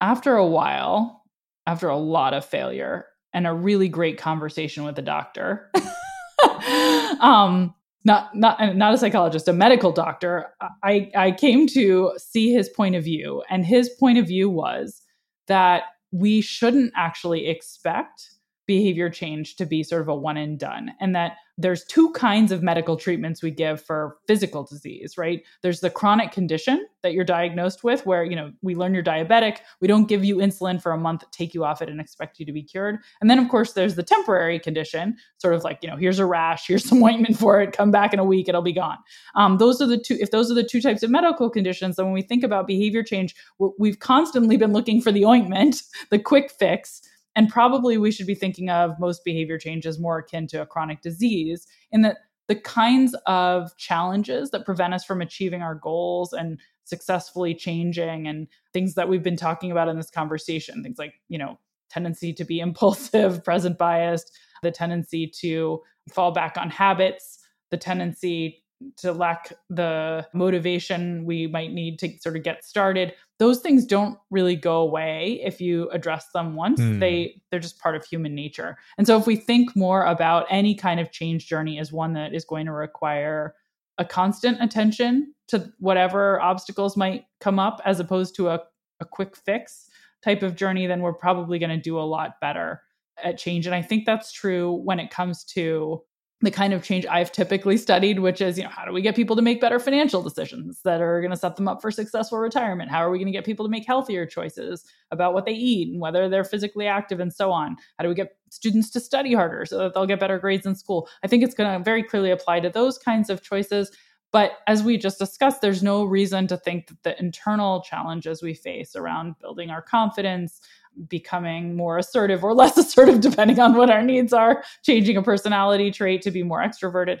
after a while, after a lot of failure and a really great conversation with a doctor, um, not not not a psychologist, a medical doctor, I I came to see his point of view, and his point of view was that we shouldn't actually expect behavior change to be sort of a one and done and that there's two kinds of medical treatments we give for physical disease, right? There's the chronic condition that you're diagnosed with, where, you know, we learn you're diabetic. We don't give you insulin for a month, take you off it, and expect you to be cured. And then, of course, there's the temporary condition, sort of like, you know, here's a rash, here's some ointment for it, come back in a week, it'll be gone. Um, those are the two, if those are the two types of medical conditions, then when we think about behavior change, we've constantly been looking for the ointment, the quick fix and probably we should be thinking of most behavior changes more akin to a chronic disease in that the kinds of challenges that prevent us from achieving our goals and successfully changing and things that we've been talking about in this conversation things like you know tendency to be impulsive present biased the tendency to fall back on habits the tendency to lack the motivation we might need to sort of get started those things don't really go away if you address them once. Mm. they they're just part of human nature. And so if we think more about any kind of change journey as one that is going to require a constant attention to whatever obstacles might come up as opposed to a, a quick fix type of journey then we're probably going to do a lot better at change. And i think that's true when it comes to the kind of change I've typically studied, which is, you know, how do we get people to make better financial decisions that are going to set them up for successful retirement? How are we going to get people to make healthier choices about what they eat and whether they're physically active and so on? How do we get students to study harder so that they'll get better grades in school? I think it's going to very clearly apply to those kinds of choices. But as we just discussed, there's no reason to think that the internal challenges we face around building our confidence, becoming more assertive or less assertive, depending on what our needs are, changing a personality trait to be more extroverted.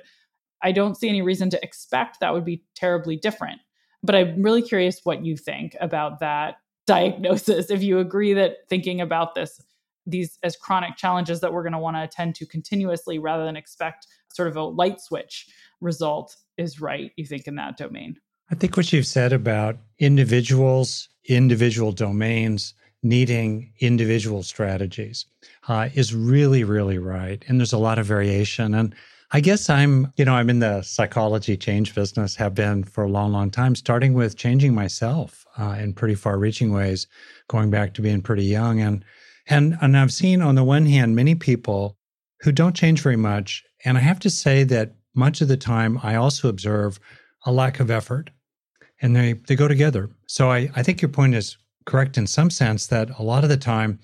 I don't see any reason to expect that would be terribly different. But I'm really curious what you think about that diagnosis. If you agree that thinking about this, these as chronic challenges that we're going to want to attend to continuously rather than expect sort of a light switch result is right, you think, in that domain. I think what you've said about individuals, individual domains, needing individual strategies uh, is really, really right. And there's a lot of variation. And I guess I'm, you know, I'm in the psychology change business, have been for a long, long time, starting with changing myself uh, in pretty far reaching ways, going back to being pretty young. And, and, and I've seen on the one hand, many people who don't change very much. And I have to say that much of the time, I also observe a lack of effort and they, they go together. So I, I think your point is correct in some sense that a lot of the time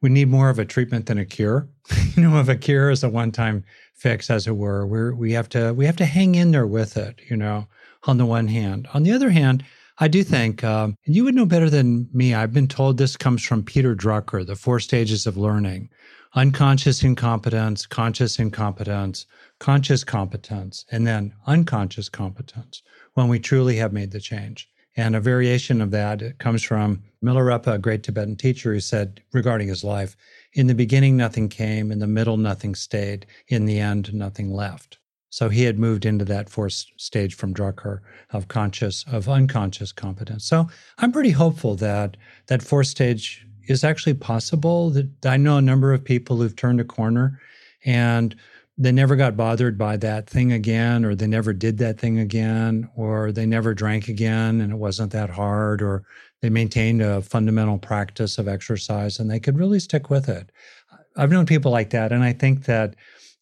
we need more of a treatment than a cure. you know, if a cure is a one-time fix, as it were, we're, we have to we have to hang in there with it. You know, on the one hand. On the other hand, I do think, um, and you would know better than me. I've been told this comes from Peter Drucker, the four stages of learning: unconscious incompetence, conscious incompetence, conscious competence, and then unconscious competence. When we truly have made the change. And a variation of that comes from Milarepa, a great Tibetan teacher, who said regarding his life, in the beginning, nothing came. In the middle, nothing stayed. In the end, nothing left. So he had moved into that fourth stage from Drucker of conscious, of unconscious competence. So I'm pretty hopeful that that fourth stage is actually possible. That I know a number of people who've turned a corner and they never got bothered by that thing again, or they never did that thing again, or they never drank again and it wasn't that hard, or they maintained a fundamental practice of exercise and they could really stick with it. I've known people like that, and I think that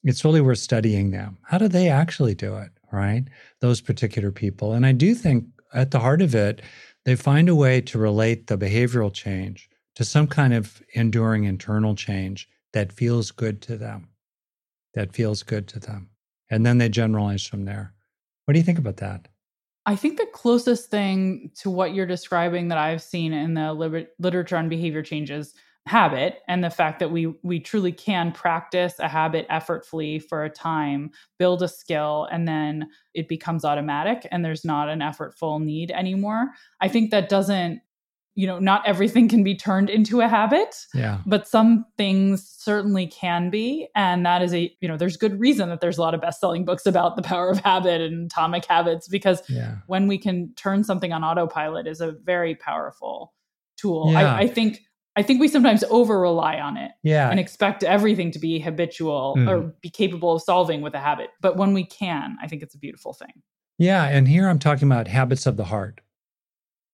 it's really worth studying them. How do they actually do it, right? Those particular people. And I do think at the heart of it, they find a way to relate the behavioral change to some kind of enduring internal change that feels good to them that feels good to them. And then they generalize from there. What do you think about that? I think the closest thing to what you're describing that I've seen in the liber- literature on behavior changes habit and the fact that we we truly can practice a habit effortfully for a time build a skill and then it becomes automatic and there's not an effortful need anymore i think that doesn't you know not everything can be turned into a habit yeah. but some things certainly can be. And that is a you know there's good reason that there's a lot of best-selling books about the power of habit and atomic habits because yeah. when we can turn something on autopilot is a very powerful tool. Yeah. I, I, think i think we sometimes over rely on it yeah. and expect everything to be habitual mm. or be capable of solving with a habit. But when we can i think it's a beautiful thing. Yeah and here i'm talking about habits of the heart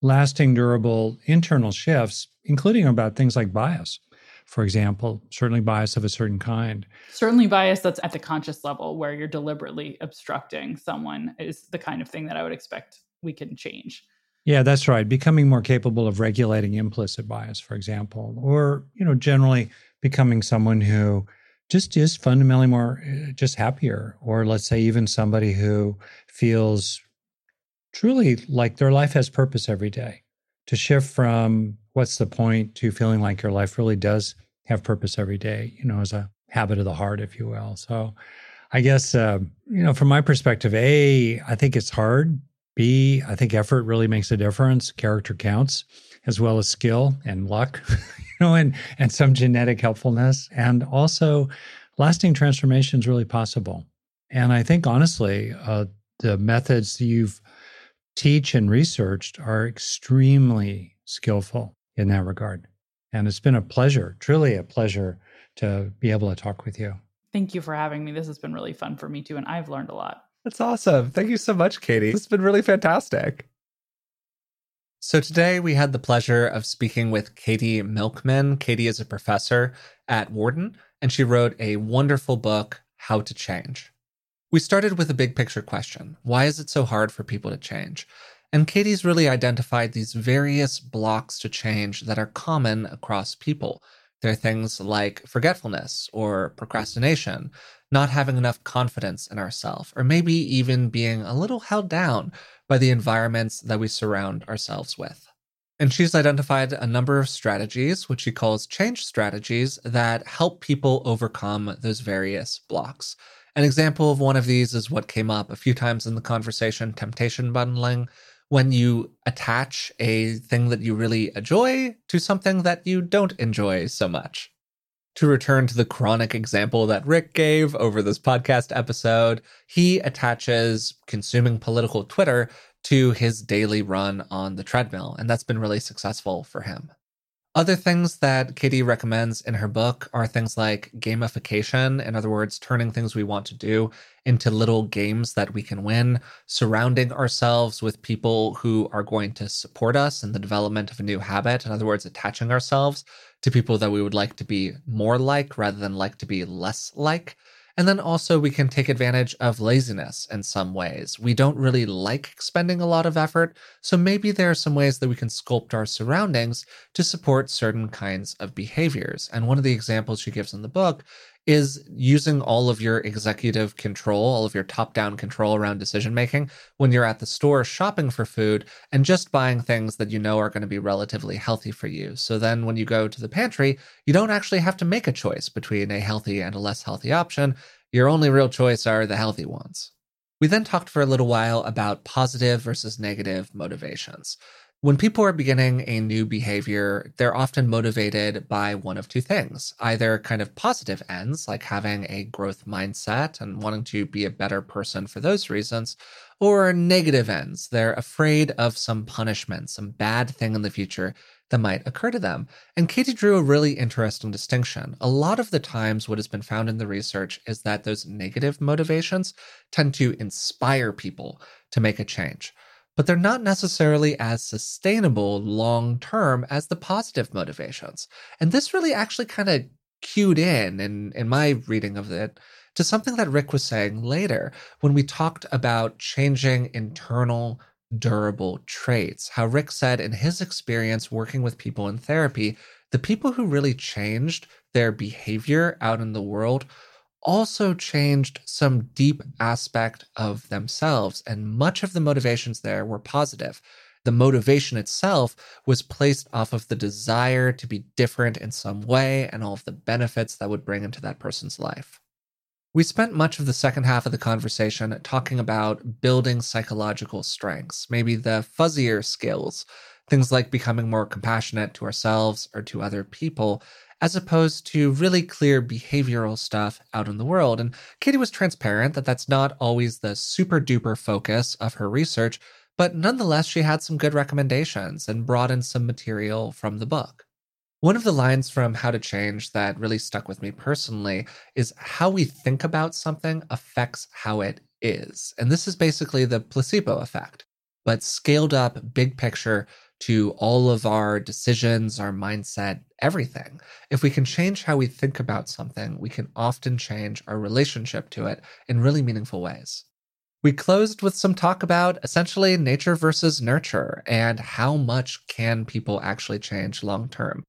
lasting, durable internal shifts, including about things like bias, for example, certainly bias of a certain kind. Certainly, bias that's at the conscious level where you're deliberately obstructing someone is the kind of thing that I would expect we can change. Yeah, that's right. Becoming more capable of regulating implicit bias, for example, or, you know, generally becoming someone who just is fundamentally more eh, just happier or let's say even somebody who feels truly like their life has purpose every day. To shift from what's the point to feeling like your life really does have purpose every day, you know, as a habit of the heart, if you will. So I guess, uh, you know, from my perspective, A, I think it's hard. B, I think effort really makes a difference. Character counts as well as skill and luck, you know, and, and some genetic helpfulness. And also, lasting transformation is really possible. And I think, honestly, uh, the methods you've teach and researched are extremely skillful in that regard. And it's been a pleasure, truly a pleasure to be able to talk with you. Thank you for having me. This has been really fun for me too. And I've learned a lot. That's awesome. Thank you so much, Katie. It's been really fantastic. So, today we had the pleasure of speaking with Katie Milkman. Katie is a professor at Wharton, and she wrote a wonderful book, How to Change. We started with a big picture question Why is it so hard for people to change? And Katie's really identified these various blocks to change that are common across people. There are things like forgetfulness or procrastination, not having enough confidence in ourselves, or maybe even being a little held down by the environments that we surround ourselves with. And she's identified a number of strategies, which she calls change strategies, that help people overcome those various blocks. An example of one of these is what came up a few times in the conversation temptation bundling. When you attach a thing that you really enjoy to something that you don't enjoy so much. To return to the chronic example that Rick gave over this podcast episode, he attaches consuming political Twitter to his daily run on the treadmill, and that's been really successful for him. Other things that Katie recommends in her book are things like gamification, in other words, turning things we want to do into little games that we can win, surrounding ourselves with people who are going to support us in the development of a new habit, in other words, attaching ourselves to people that we would like to be more like rather than like to be less like. And then also, we can take advantage of laziness in some ways. We don't really like expending a lot of effort, so maybe there are some ways that we can sculpt our surroundings to support certain kinds of behaviors. And one of the examples she gives in the book is using all of your executive control, all of your top down control around decision making when you're at the store shopping for food and just buying things that you know are going to be relatively healthy for you. So then when you go to the pantry, you don't actually have to make a choice between a healthy and a less healthy option. Your only real choice are the healthy ones. We then talked for a little while about positive versus negative motivations. When people are beginning a new behavior, they're often motivated by one of two things either kind of positive ends, like having a growth mindset and wanting to be a better person for those reasons, or negative ends. They're afraid of some punishment, some bad thing in the future that might occur to them. And Katie drew a really interesting distinction. A lot of the times, what has been found in the research is that those negative motivations tend to inspire people to make a change but they're not necessarily as sustainable long term as the positive motivations. And this really actually kind of cued in, in in my reading of it to something that Rick was saying later when we talked about changing internal durable traits. How Rick said in his experience working with people in therapy, the people who really changed their behavior out in the world also changed some deep aspect of themselves, and much of the motivations there were positive. The motivation itself was placed off of the desire to be different in some way and all of the benefits that would bring into that person's life. We spent much of the second half of the conversation talking about building psychological strengths, maybe the fuzzier skills, things like becoming more compassionate to ourselves or to other people, as opposed to really clear behavioral stuff out in the world. And Katie was transparent that that's not always the super duper focus of her research, but nonetheless, she had some good recommendations and brought in some material from the book. One of the lines from How to Change that really stuck with me personally is how we think about something affects how it is. And this is basically the placebo effect, but scaled up, big picture to all of our decisions, our mindset, everything. If we can change how we think about something, we can often change our relationship to it in really meaningful ways. We closed with some talk about essentially nature versus nurture and how much can people actually change long term.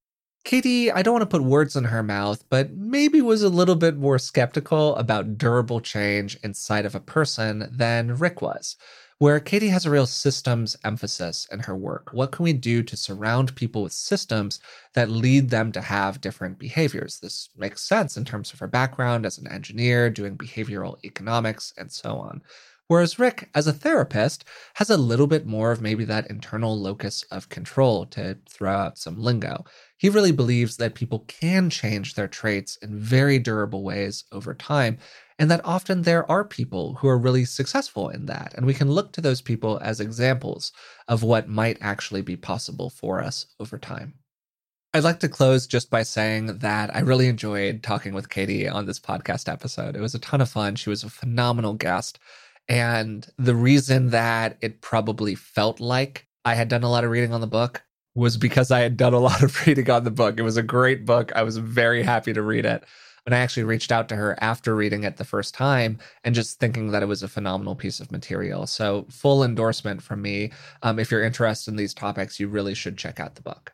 Katie, I don't want to put words in her mouth, but maybe was a little bit more skeptical about durable change inside of a person than Rick was where Katie has a real systems emphasis in her work. What can we do to surround people with systems that lead them to have different behaviors? This makes sense in terms of her background as an engineer, doing behavioral economics, and so on. Whereas Rick, as a therapist, has a little bit more of maybe that internal locus of control to throw out some lingo. He really believes that people can change their traits in very durable ways over time and that often there are people who are really successful in that. And we can look to those people as examples of what might actually be possible for us over time. I'd like to close just by saying that I really enjoyed talking with Katie on this podcast episode. It was a ton of fun. She was a phenomenal guest. And the reason that it probably felt like I had done a lot of reading on the book was because I had done a lot of reading on the book. It was a great book. I was very happy to read it. And I actually reached out to her after reading it the first time and just thinking that it was a phenomenal piece of material. So, full endorsement from me. Um, if you're interested in these topics, you really should check out the book.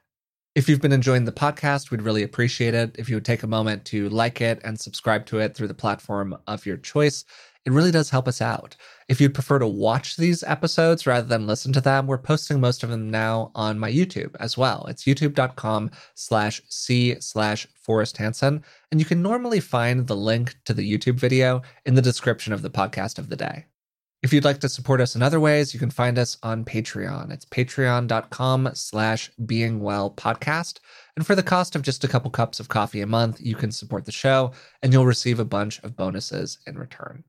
If you've been enjoying the podcast, we'd really appreciate it if you would take a moment to like it and subscribe to it through the platform of your choice. It really does help us out. If you'd prefer to watch these episodes rather than listen to them, we're posting most of them now on my YouTube as well. It's youtube.com slash C slash Forrest Hanson, And you can normally find the link to the YouTube video in the description of the podcast of the day. If you'd like to support us in other ways, you can find us on Patreon. It's patreon.com slash being well podcast. And for the cost of just a couple cups of coffee a month, you can support the show and you'll receive a bunch of bonuses in return.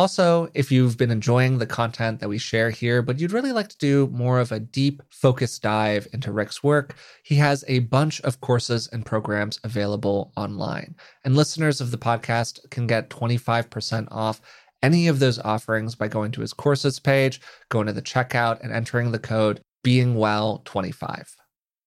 Also, if you've been enjoying the content that we share here, but you'd really like to do more of a deep, focused dive into Rick's work, he has a bunch of courses and programs available online. And listeners of the podcast can get 25% off any of those offerings by going to his courses page, going to the checkout, and entering the code BeingWell25.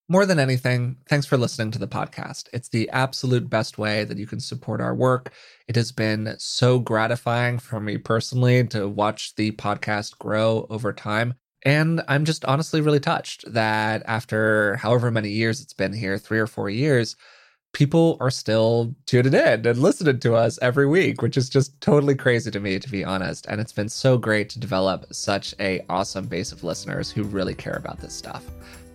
More than anything, thanks for listening to the podcast. It's the absolute best way that you can support our work. It has been so gratifying for me personally to watch the podcast grow over time. And I'm just honestly really touched that after however many years it's been here, three or four years, people are still tuning in and listening to us every week, which is just totally crazy to me, to be honest. And it's been so great to develop such a awesome base of listeners who really care about this stuff.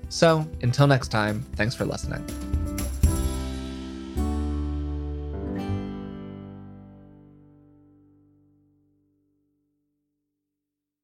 So until next time, thanks for listening.